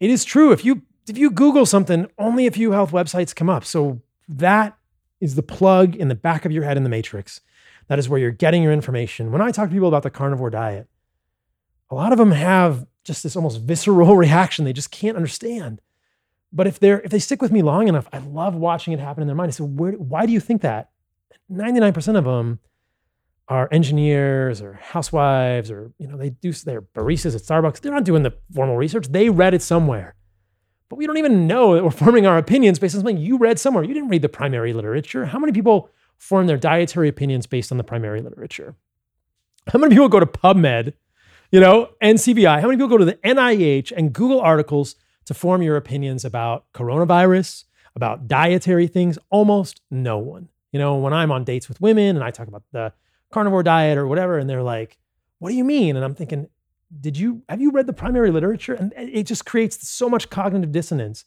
[SPEAKER 3] it is true. If you if you Google something, only a few health websites come up. So that is the plug in the back of your head in the matrix. That is where you're getting your information. When I talk to people about the carnivore diet, a lot of them have just this almost visceral reaction they just can't understand. But if they're if they stick with me long enough, I love watching it happen in their mind. I said, Where, why do you think that? 99% of them are engineers or housewives or you know they do they're baristas at Starbucks. They're not doing the formal research. They read it somewhere. But we don't even know that we're forming our opinions based on something you read somewhere. You didn't read the primary literature. How many people form their dietary opinions based on the primary literature? How many people go to PubMed, you know, NCBI? How many people go to the NIH and Google articles to form your opinions about coronavirus, about dietary things? Almost no one. You know, when I'm on dates with women and I talk about the carnivore diet or whatever, and they're like, what do you mean? And I'm thinking, did you have you read the primary literature? And it just creates so much cognitive dissonance.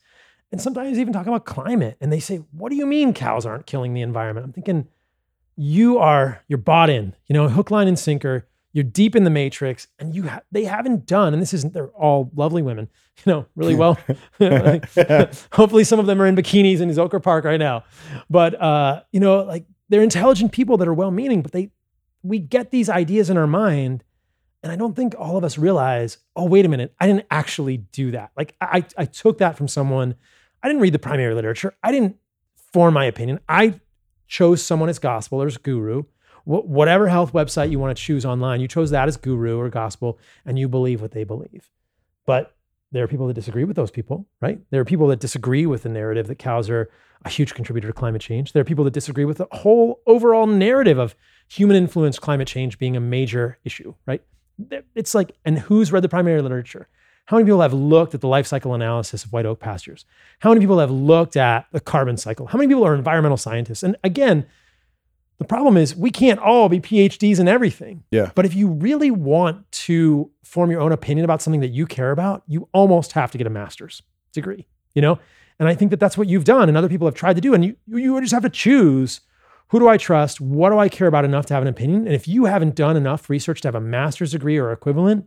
[SPEAKER 3] And sometimes even talk about climate, and they say, "What do you mean cows aren't killing the environment?" I'm thinking, you are you're bought in, you know, hook, line, and sinker. You're deep in the matrix, and you ha- they haven't done. And this isn't they're all lovely women, you know, really well. hopefully, some of them are in bikinis in Zilker Park right now, but uh, you know, like they're intelligent people that are well-meaning, but they we get these ideas in our mind and I don't think all of us realize, oh, wait a minute, I didn't actually do that. Like I, I took that from someone. I didn't read the primary literature. I didn't form my opinion. I chose someone as gospel or as guru. Wh- whatever health website you want to choose online, you chose that as guru or gospel, and you believe what they believe. But there are people that disagree with those people, right? There are people that disagree with the narrative that cows are a huge contributor to climate change. There are people that disagree with the whole overall narrative of human influenced climate change being a major issue, right? it's like, and who's read the primary literature? How many people have looked at the life cycle analysis of white oak pastures? How many people have looked at the carbon cycle? How many people are environmental scientists? And again, the problem is we can't all be PhDs in everything.
[SPEAKER 1] Yeah.
[SPEAKER 3] But if you really want to form your own opinion about something that you care about, you almost have to get a master's degree, you know? And I think that that's what you've done and other people have tried to do. And you, you just have to choose who do I trust? What do I care about enough to have an opinion? And if you haven't done enough research to have a master's degree or equivalent,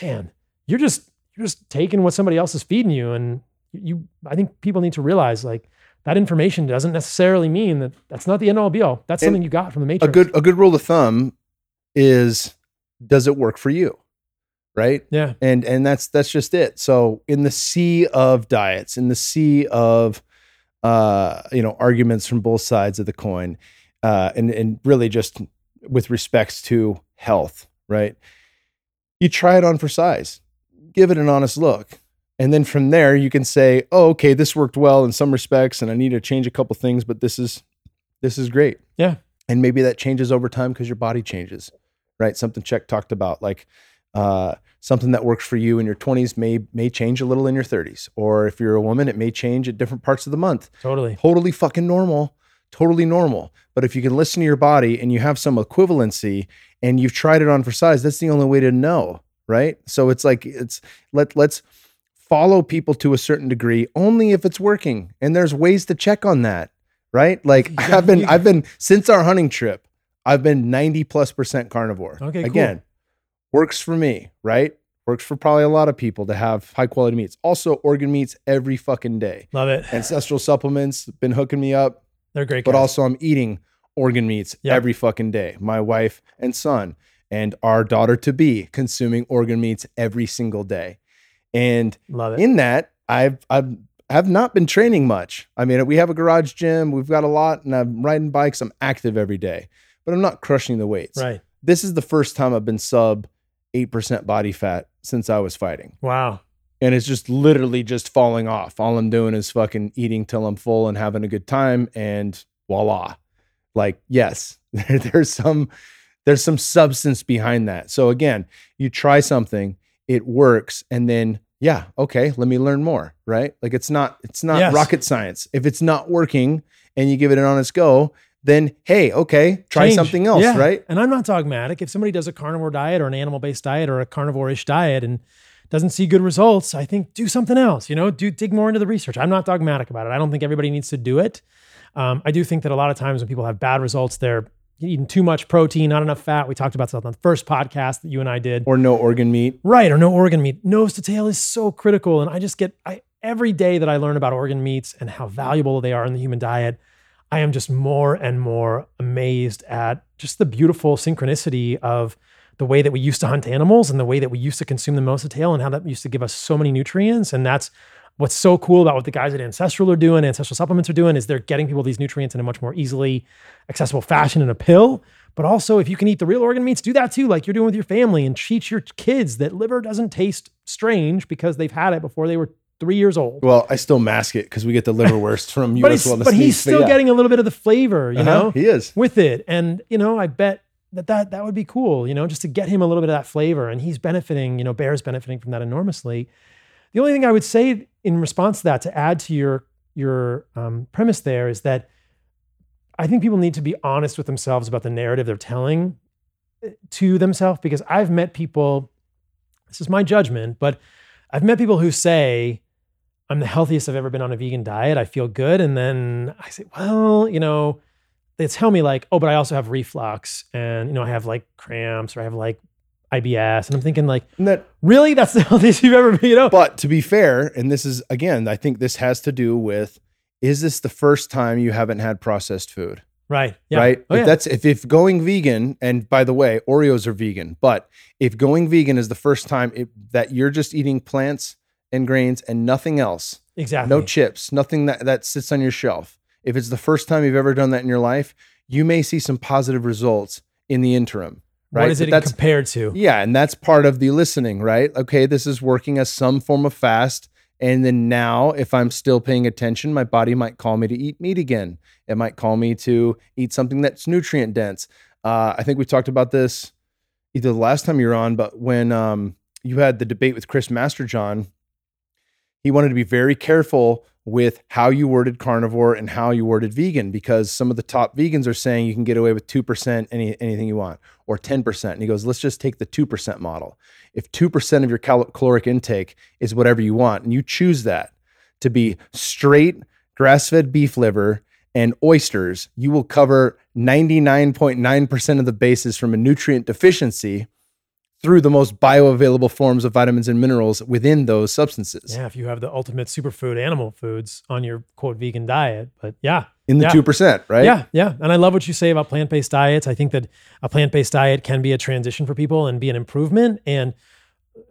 [SPEAKER 3] man, you're just you're just taking what somebody else is feeding you. And you, I think people need to realize like that information doesn't necessarily mean that that's not the end all be all. That's and something you got from the matrix.
[SPEAKER 1] A good a good rule of thumb is does it work for you? Right?
[SPEAKER 3] Yeah.
[SPEAKER 1] And and that's that's just it. So in the sea of diets, in the sea of uh, you know, arguments from both sides of the coin, uh, and and really just with respects to health, right? You try it on for size, give it an honest look, and then from there you can say, "Oh, okay, this worked well in some respects, and I need to change a couple things, but this is this is great."
[SPEAKER 3] Yeah,
[SPEAKER 1] and maybe that changes over time because your body changes, right? Something Chek talked about, like Uh, something that works for you in your 20s may may change a little in your 30s, or if you're a woman, it may change at different parts of the month.
[SPEAKER 3] Totally.
[SPEAKER 1] Totally fucking normal. Totally normal. But if you can listen to your body and you have some equivalency and you've tried it on for size, that's the only way to know, right? So it's like it's let let's follow people to a certain degree only if it's working. And there's ways to check on that, right? Like
[SPEAKER 3] Yeah,
[SPEAKER 1] I've been
[SPEAKER 3] you-
[SPEAKER 1] I've been since our hunting trip, I've been 90 plus percent carnivore.
[SPEAKER 3] Okay, cool.
[SPEAKER 1] Again, works for me, right? Works for probably a lot of people to have high quality meats. Also, organ meats every fucking day.
[SPEAKER 3] Love it.
[SPEAKER 1] Ancestral supplements been hooking me up,
[SPEAKER 3] They're great.
[SPEAKER 1] but also I'm eating organ meats
[SPEAKER 3] Yep.
[SPEAKER 1] every fucking day. My wife and son and our daughter to be consuming organ meats every single day. And
[SPEAKER 3] love it.
[SPEAKER 1] in that, I've I've have not been training much. I mean, we have a garage gym, we've got a lot, and I'm riding bikes. I'm active every day, but I'm not crushing the weights.
[SPEAKER 3] right.
[SPEAKER 1] This is the first time I've been sub eight percent body fat since I was fighting,
[SPEAKER 3] Wow.
[SPEAKER 1] and it's just literally just falling off. All I'm doing is fucking eating till I'm full and having a good time, and voila. Like, yes, there's some there's some substance behind that. So again, you try something, it works, and then yeah, okay, let me learn more, right? Like it's not it's not
[SPEAKER 3] Yes.
[SPEAKER 1] rocket science. If it's not working and you give it an honest go, then hey, okay, try
[SPEAKER 3] Change.
[SPEAKER 1] something else,
[SPEAKER 3] Yeah.
[SPEAKER 1] right?
[SPEAKER 3] And I'm not dogmatic. If somebody does a carnivore diet or an animal based diet or a carnivore-ish diet and doesn't see good results, I think do something else. You know, do dig more into the research. I'm not dogmatic about it. I don't think everybody needs to do it. Um, I do think that a lot of times when people have bad results, they're eating too much protein, not enough fat. We talked about that on the first podcast that you and I did.
[SPEAKER 1] Or no organ meat.
[SPEAKER 3] Right, or no organ meat. Nose to tail is so critical. And I just get I every day that I learn about organ meats and how valuable they are in the human diet, I am just more and more amazed at just the beautiful synchronicity of the way that we used to hunt animals and the way that we used to consume the nose to tail and how that used to give us so many nutrients. And that's what's so cool about what the guys at Ancestral are doing, Ancestral Supplements are doing, is they're getting people these nutrients in a much more easily accessible fashion in a pill. But also, if you can eat the real organ meats, do that too, like you're doing with your family, and teach your kids that liver doesn't taste strange because they've had it before they were three years old.
[SPEAKER 1] Well, I still mask it because we get the liverwurst from
[SPEAKER 3] but
[SPEAKER 1] US
[SPEAKER 3] he's,
[SPEAKER 1] Wellness
[SPEAKER 3] but he's still
[SPEAKER 1] yeah.
[SPEAKER 3] getting a little bit of the flavor, you
[SPEAKER 1] Uh-huh,
[SPEAKER 3] know,
[SPEAKER 1] he is.
[SPEAKER 3] with it. And you know, I bet that that that would be cool, you know, just to get him a little bit of that flavor. And he's benefiting, you know, Bear's benefiting from that enormously. The only thing I would say in response to that, to add to your your um, premise there, is that I think people need to be honest with themselves about the narrative they're telling uh, to themselves. Because I've met people. This is my judgment, but I've met people who say, I'm the healthiest I've ever been on a vegan diet. I feel good. And then I say, well, you know, they tell me like, oh, but I also have reflux and, you know, I have like cramps or I have like IBS. And I'm thinking like,
[SPEAKER 1] that
[SPEAKER 3] really? That's the healthiest you've ever been, you know?
[SPEAKER 1] But to be fair, and this is again, I think this has to do with is this the first time you haven't had processed food?
[SPEAKER 3] right. Yeah.
[SPEAKER 1] Right?
[SPEAKER 3] Oh,
[SPEAKER 1] if
[SPEAKER 3] yeah.
[SPEAKER 1] that's if, if going vegan, and by the way, Oreos are vegan, but if going vegan is the first time it, that you're just eating plants and grains and nothing else,
[SPEAKER 3] exactly.
[SPEAKER 1] no chips, nothing that, that sits on your shelf. If it's the first time you've ever done that in your life, you may see some positive results in the interim. Right?
[SPEAKER 3] What is it
[SPEAKER 1] that's
[SPEAKER 3] compared to?
[SPEAKER 1] yeah, and that's part of the listening, right? Okay, this is working as some form of fast. And then now, if I'm still paying attention, my body might call me to eat meat again. It might call me to eat something that's nutrient dense. Uh, I think we talked about this either the last time you were on, but when um, you had the debate with Chris Masterjohn, he wanted to be very careful with how you worded carnivore and how you worded vegan because some of the top vegans are saying you can get away with 2% any, anything you want or 10%. And he goes, let's just take the 2% model. If 2% of your cal- caloric intake is whatever you want, and you choose that to be straight grass fed beef liver and oysters, you will cover 99.9% of the bases from a nutrient deficiency through the most bioavailable forms of vitamins and minerals within those substances
[SPEAKER 3] Yeah. If you have the ultimate superfood animal foods on your quote vegan diet. But yeah.
[SPEAKER 1] in the
[SPEAKER 3] Yeah.
[SPEAKER 1] 2%, right?
[SPEAKER 3] Yeah, yeah. And I love what you say about plant based diets. I think that a plant based diet can be a transition for people and be an improvement. And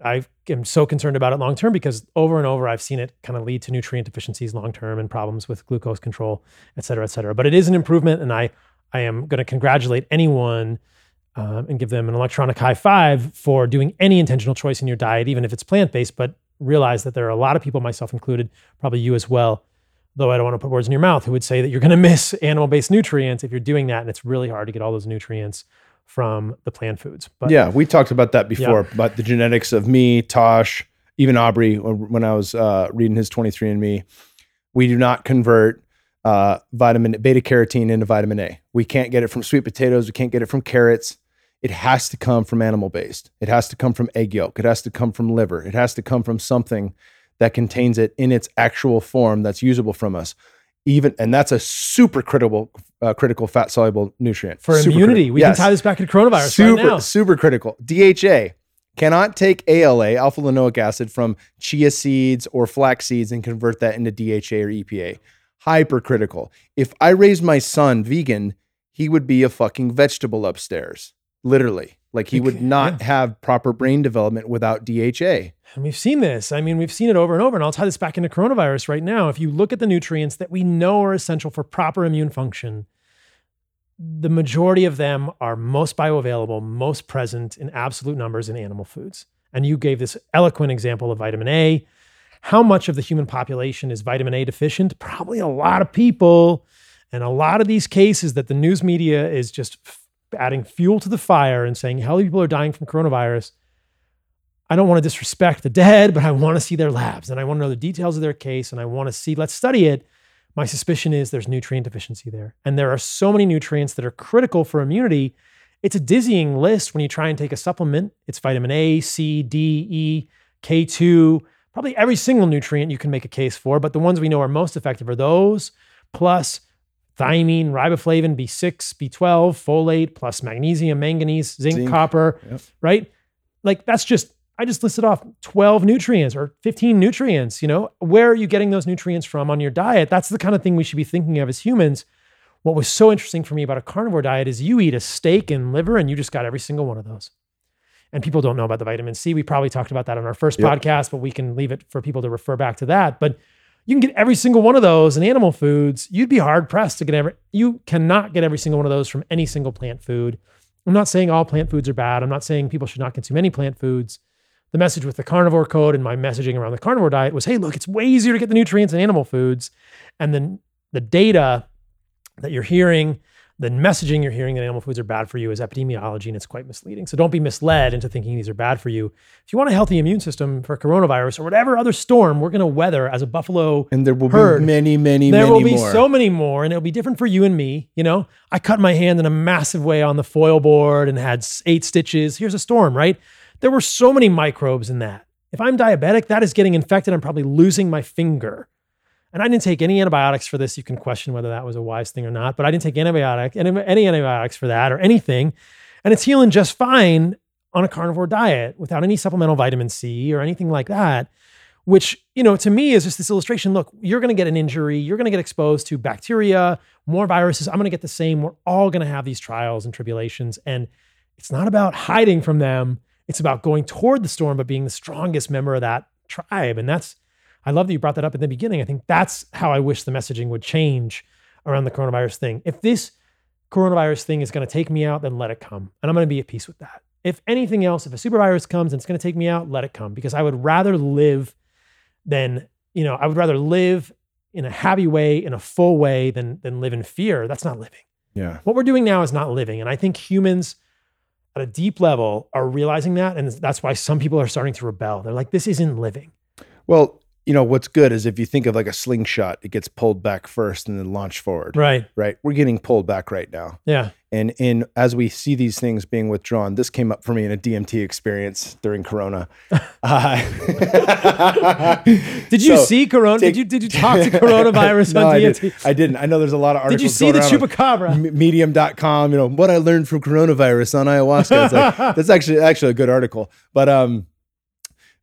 [SPEAKER 3] I am so concerned about it long term because over and over I've seen it kind of lead to nutrient deficiencies long term and problems with glucose control, et cetera, et cetera. But it is an improvement. And I, I am going to congratulate anyone um, and give them an electronic high five for doing any intentional choice in your diet, even if it's plant based. But realize that there are a lot of people, myself included, probably you as well, though I don't want to put words in your mouth, who would say that you're going to miss animal based nutrients if you're doing that. And it's really hard to get all those nutrients from the plant foods. But
[SPEAKER 1] yeah, we talked about that before, about the genetics of me, Tosh, even Aubrey, when I was uh, reading his 23andMe. We do not convert uh, vitamin beta carotene into vitamin A. We can't get it from sweet potatoes. We can't get it from carrots. It has to come from animal based. It has to come from egg yolk. It has to come from liver. It has to come from something that contains it in its actual form that's usable from us. Even and that's a super critical uh, critical fat soluble nutrient
[SPEAKER 3] for
[SPEAKER 1] super
[SPEAKER 3] immunity.
[SPEAKER 1] Critical.
[SPEAKER 3] We yes. can tie this back to coronavirus
[SPEAKER 1] super,
[SPEAKER 3] right now.
[SPEAKER 1] Super critical. DHA cannot take ALA, alpha linoleic acid, from chia seeds or flax seeds and convert that into DHA or EPA. Hypercritical. If I raised my son vegan, he would be a fucking vegetable upstairs, literally. Like he would not have proper brain development without DHA.
[SPEAKER 3] And we've seen this. I mean, we've seen it over and over. And I'll tie this back into coronavirus right now. If you look at the nutrients that we know are essential for proper immune function, the majority of them are most bioavailable, most present in absolute numbers in animal foods. And you gave this eloquent example of vitamin A. How much of the human population is vitamin A deficient? Probably a lot of people. And a lot of these cases that the news media is just adding fuel to the fire and saying how many people are dying from coronavirus. I don't want to disrespect the dead, but I want to see their labs and I want to know the details of their case and I want to see, let's study it my suspicion is there's nutrient deficiency there. And there are so many nutrients that are critical for immunity. It's a dizzying list when you try and take a supplement. It's vitamin A, C, D, E, K2, probably every single nutrient you can make a case for, but the ones we know are most effective are those plus thiamine, riboflavin, B6, B12, folate, plus magnesium, manganese, zinc, zinc. copper, yep. right? Like that's just I just listed off 12 nutrients or 15 nutrients. You know, where are you getting those nutrients from on your diet? That's the kind of thing we should be thinking of as humans. What was so interesting for me about a carnivore diet is you eat a steak and liver and you just got every single one of those. And people don't know about the vitamin C. We probably talked about that on our first yep. podcast, but we can leave it for people to refer back to that. But you can get every single one of those in animal foods. You'd be hard pressed to get every, you cannot get every single one of those from any single plant food. I'm not saying all plant foods are bad. I'm not saying people should not consume any plant foods the message with the carnivore code and my messaging around the carnivore diet was hey, look, it's way easier to get the nutrients in animal foods. And then the data that you're hearing, the messaging you're hearing that animal foods are bad for you is epidemiology and it's quite misleading. So don't be misled into thinking these are bad for you. If you want a healthy immune system for coronavirus or whatever other storm we're going to weather as a buffalo
[SPEAKER 1] and there will
[SPEAKER 3] herd,
[SPEAKER 1] be many, many,
[SPEAKER 3] there
[SPEAKER 1] many
[SPEAKER 3] will be
[SPEAKER 1] more.
[SPEAKER 3] so many more, and it'll be different for you and me. You know, I cut my hand in a massive way on the foil board and had eight stitches. Here's a storm, right? There were so many microbes in that. If I'm diabetic, that is getting infected. I'm probably losing my finger. And I didn't take any antibiotics for this. You can question whether that was a wise thing or not, but I didn't take antibiotic, any antibiotics for that or anything. And it's healing just fine on a carnivore diet without any supplemental vitamin C or anything like that. Which, you know, to me is just this illustration. Look, you're going to get an injury. You're going to get exposed to bacteria, more viruses. I'm going to get the same. We're all going to have these trials and tribulations. And it's not about hiding from them. It's about going toward the storm, but being the strongest member of that tribe. And that's, I love that you brought that up in the beginning. I think that's how I wish the messaging would change around the coronavirus thing. If this coronavirus thing is going to take me out, then let it come. And I'm going to be at peace with that. If anything else, if a super virus comes and it's going to take me out, let it come because I would rather live than, you know, I would rather live in a happy way, in a full way than than live in fear. That's not living.
[SPEAKER 1] Yeah.
[SPEAKER 3] What we're doing now is not living. And I think humans at a deep level are realizing that. And that's why some people are starting to rebel. They're like, this isn't living.
[SPEAKER 1] Well, you know, what's good is if you think of like a slingshot, it gets pulled back first and then launched forward.
[SPEAKER 3] Right.
[SPEAKER 1] Right. We're getting pulled back right now.
[SPEAKER 3] Yeah.
[SPEAKER 1] And in as we see these things being withdrawn, this came up for me in a DMT experience during Corona. Uh,
[SPEAKER 3] did you so, see Corona? Take, did you did you talk to coronavirus no, on DMT?
[SPEAKER 1] I, did, I didn't. I know there's a lot of articles.
[SPEAKER 3] Did you see the chupacabra?
[SPEAKER 1] Medium.com. You know what I learned from coronavirus on ayahuasca. Like, that's actually actually a good article. But um,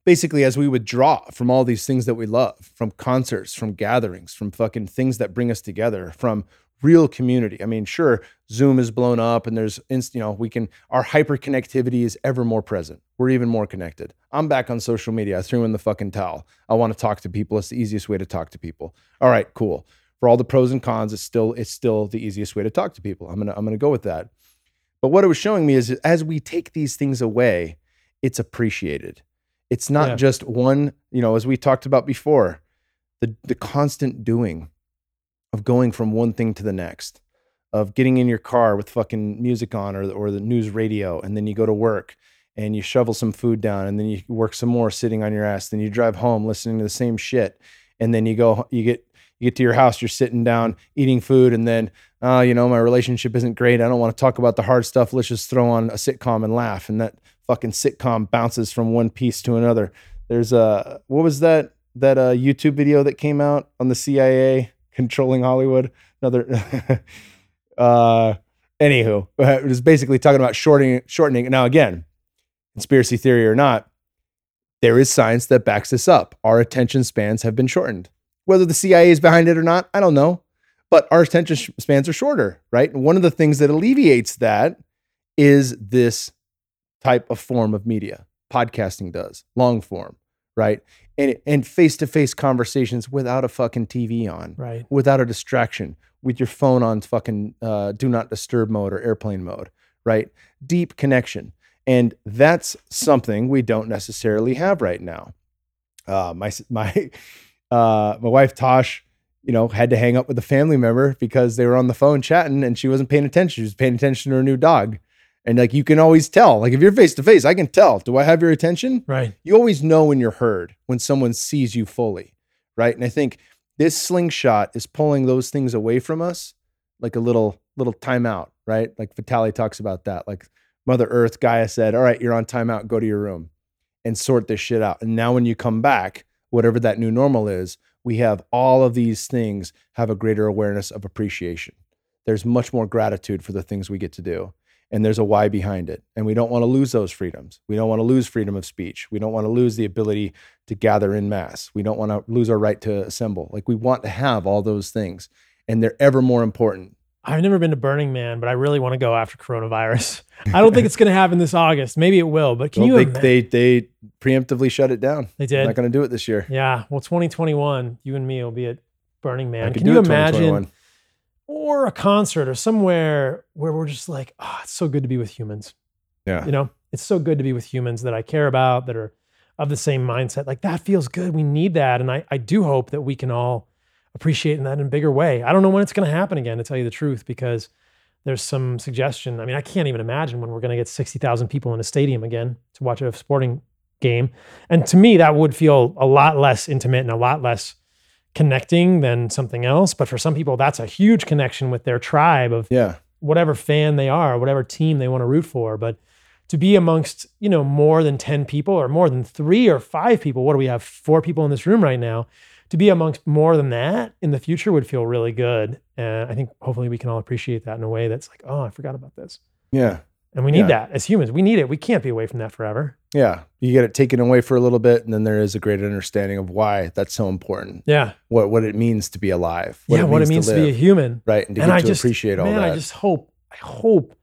[SPEAKER 1] basically as we withdraw from all these things that we love, from concerts, from gatherings, from fucking things that bring us together, from real community. I mean, sure, Zoom is blown up and there's, you know, we can, our hyper connectivity is ever more present. We're even more connected. I'm back on social media. I threw in the fucking towel. I want to talk to people. It's the easiest way to talk to people. All right, cool. For all the pros and cons, it's still, it's still the easiest way to talk to people. I'm going to, I'm going to go with that. But what it was showing me is as we take these things away, it's appreciated. It's not yeah. just one, you know, as we talked about before, the the constant doing of going from one thing to the next, of getting in your car with fucking music on or or the news radio, and then you go to work and you shovel some food down, and then you work some more sitting on your ass. Then you drive home listening to the same shit, and then you go you get you get to your house, you're sitting down eating food, and then uh, you know my relationship isn't great. I don't want to talk about the hard stuff. Let's just throw on a sitcom and laugh, and that fucking sitcom bounces from one piece to another. There's a what was that that uh, YouTube video that came out on the CIA controlling Hollywood? Another. uh, anywho, it was basically talking about shortening shortening. Now again, conspiracy theory or not, there is science that backs this up. Our attention spans have been shortened. Whether the CIA is behind it or not, I don't know. But our attention spans are shorter, right? And one of the things that alleviates that is this type of form of media. Podcasting does, long form, right? And and face-to-face conversations without a fucking TV on,
[SPEAKER 3] Right.
[SPEAKER 1] without a distraction, with your phone on fucking uh, do not disturb mode or airplane mode, right? Deep connection. And that's something we don't necessarily have right now. Uh, my my uh, my wife Tosh, you know, had to hang up with a family member because they were on the phone chatting and she wasn't paying attention. She was paying attention to her new dog. And like you can always tell, like if you're face to face, I can tell. Do I have your attention?
[SPEAKER 3] Right.
[SPEAKER 1] you always know when you're heard when someone sees you fully, right? And I think this slingshot is pulling those things away from us, like a little little timeout, right? Like Vitale talks about that. Like Mother Earth, Gaia said, "All right, you're on timeout. Go to your room and sort this shit out." And now when you come back, whatever that new normal is, we have all of these things have a greater awareness of appreciation. There's much more gratitude for the things we get to do and there's a why behind it. And we don't want to lose those freedoms. We don't want to lose freedom of speech. We don't want to lose the ability to gather in mass. We don't want to lose our right to assemble. Like we want to have all those things, and they're ever more important.
[SPEAKER 3] I've never been to Burning Man, but I really want to go after coronavirus. I don't think it's going to happen this August. Maybe it will, but can
[SPEAKER 1] Well,
[SPEAKER 3] you?
[SPEAKER 1] they, they they preemptively shut it down.
[SPEAKER 3] They did.
[SPEAKER 1] They're not going to do it this year.
[SPEAKER 3] yeah. Well, 2021, you and me will be at Burning Man. Can
[SPEAKER 1] do
[SPEAKER 3] you imagine? Or a concert or somewhere where we're just like, oh, it's so good to be with humans.
[SPEAKER 1] Yeah.
[SPEAKER 3] You know, it's so good to be with humans that I care about, that are of the same mindset. Like that feels good. We need that. And I, I do hope that we can all appreciate that in a bigger way. I don't know when it's going to happen again, to tell you the truth, because there's some suggestion. I mean, I can't even imagine when we're going to get 60,000 people in a stadium again to watch a sporting game. And to me, that would feel a lot less intimate and a lot less connecting than something else. But for some people, that's a huge connection with their tribe of
[SPEAKER 1] Yeah.
[SPEAKER 3] whatever fan they are, whatever team they want to root for. But to be amongst, you know, more than 10 people or more than three or five people, what do we have? Four people in this room right now. To be amongst more than that in the future would feel really good. And I think hopefully we can all appreciate that in a way that's like, oh, I forgot about this.
[SPEAKER 1] Yeah.
[SPEAKER 3] And we need
[SPEAKER 1] Yeah.
[SPEAKER 3] that as humans. We need it. We can't be away from that forever.
[SPEAKER 1] Yeah. You get it taken away for a little bit, and then there is a great understanding of why that's so important.
[SPEAKER 3] Yeah.
[SPEAKER 1] What what it means to be alive.
[SPEAKER 3] yeah. what it means to, be a human.
[SPEAKER 1] right, and to
[SPEAKER 3] and
[SPEAKER 1] get
[SPEAKER 3] I
[SPEAKER 1] to
[SPEAKER 3] just
[SPEAKER 1] appreciate all
[SPEAKER 3] man,
[SPEAKER 1] that.
[SPEAKER 3] I just hope, I hope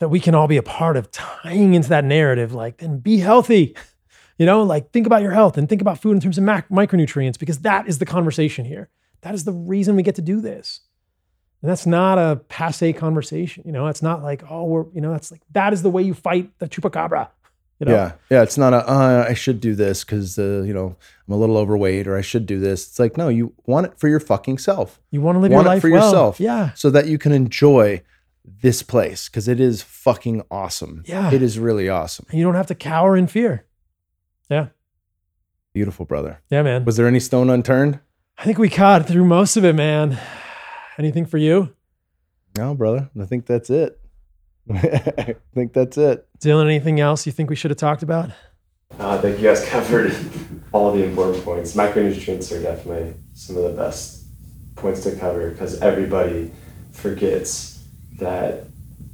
[SPEAKER 3] that we can all be a part of tying into that narrative. Like, then be healthy. You know, like think about your health and think about food in terms of mac- micronutrients because that is the conversation here. That is the reason we get to do this. And that's not a passe conversation. You know, it's not like, oh, we're, you know, that's like, that is the way you fight the chupacabra. You know?
[SPEAKER 1] Yeah, yeah. It's not a uh, I should do this because uh, you know I'm a little overweight, or I should do this. It's like no, you want it for your fucking self,
[SPEAKER 3] You want to live
[SPEAKER 1] Want
[SPEAKER 3] your life
[SPEAKER 1] for
[SPEAKER 3] well.
[SPEAKER 1] yourself.
[SPEAKER 3] Yeah.
[SPEAKER 1] so that you can enjoy this place because it is fucking awesome.
[SPEAKER 3] Yeah.
[SPEAKER 1] it is really awesome.
[SPEAKER 3] And you don't have to cower in fear.
[SPEAKER 1] Beautiful, brother.
[SPEAKER 3] Yeah, man.
[SPEAKER 1] Was there any stone unturned?
[SPEAKER 3] I think we caught through most of it, man. Anything for you?
[SPEAKER 1] No, brother. I think that's it. I think that's it.
[SPEAKER 3] Dylan, anything else you think we should have talked about?
[SPEAKER 4] Uh, I think you guys covered all the important points. Micronutrients are definitely some of the best points to cover because everybody forgets that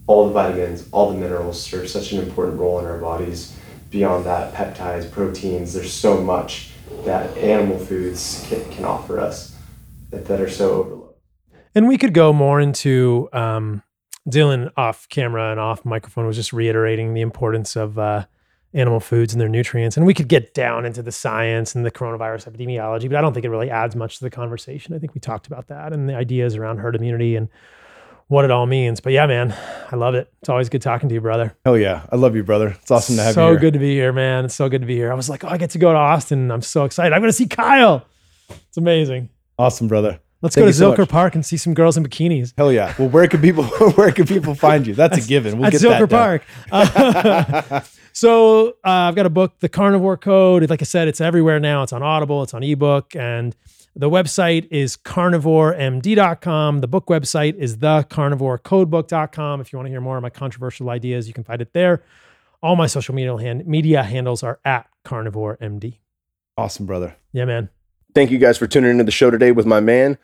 [SPEAKER 4] all the vitamins, all the minerals serve such an important role in our bodies. Beyond that, peptides, proteins, there's so much that animal foods can, can offer us that, that are so overlooked.
[SPEAKER 3] And we could go more into um, Dylan off camera and off microphone was just reiterating the importance of uh, animal foods and their nutrients. And we could get down into the science and the coronavirus epidemiology, but I don't think it really adds much to the conversation. I think we talked about that and the ideas around herd immunity and what it all means. But yeah, man, I love it. It's always good talking to you, brother.
[SPEAKER 1] Hell yeah. I love you, brother. It's awesome to have
[SPEAKER 3] so
[SPEAKER 1] you. here.
[SPEAKER 3] good to be here, man. It's so good to be here. I was like, oh, I get to go to Austin. I'm so excited. I'm going to see Kyle. It's amazing.
[SPEAKER 1] Awesome, brother.
[SPEAKER 3] Let's
[SPEAKER 5] Thank
[SPEAKER 3] go to
[SPEAKER 5] so
[SPEAKER 3] Zilker
[SPEAKER 5] much.
[SPEAKER 3] Park and see some girls in bikinis.
[SPEAKER 5] Hell yeah. Well, where can people where can people find you? That's a given. We'll
[SPEAKER 3] at
[SPEAKER 5] get
[SPEAKER 3] Zilker. Park. Uh, so uh, I've got a book, The Carnivore Code. Like I said, it's everywhere now. It's on Audible, it's on ebook, and the website is carnivoremd.com. The book website is thecarnivorecodebook.com. If you want to hear more of my controversial ideas, you can find it there. All my social media, hand, media handles are at carnivoremd.
[SPEAKER 5] Awesome, brother.
[SPEAKER 3] Yeah, man.
[SPEAKER 1] Thank you guys for tuning into the show today with my man,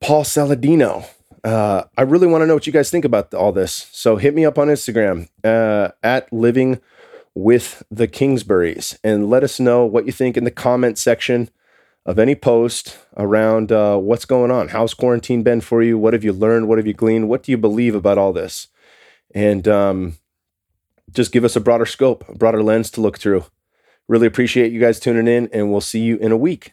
[SPEAKER 1] Paul Saladino. Uh, I really want to know what you guys think about all this. So hit me up on Instagram uh, at living with the Kingsburys and let us know what you think in the comment section of any post around uh, what's going on. How's quarantine been for you? What have you learned? What have you gleaned? What do you believe about all this? And um, just give us a broader scope, a broader lens to look through. Really appreciate you guys tuning in, and we'll see you in a week.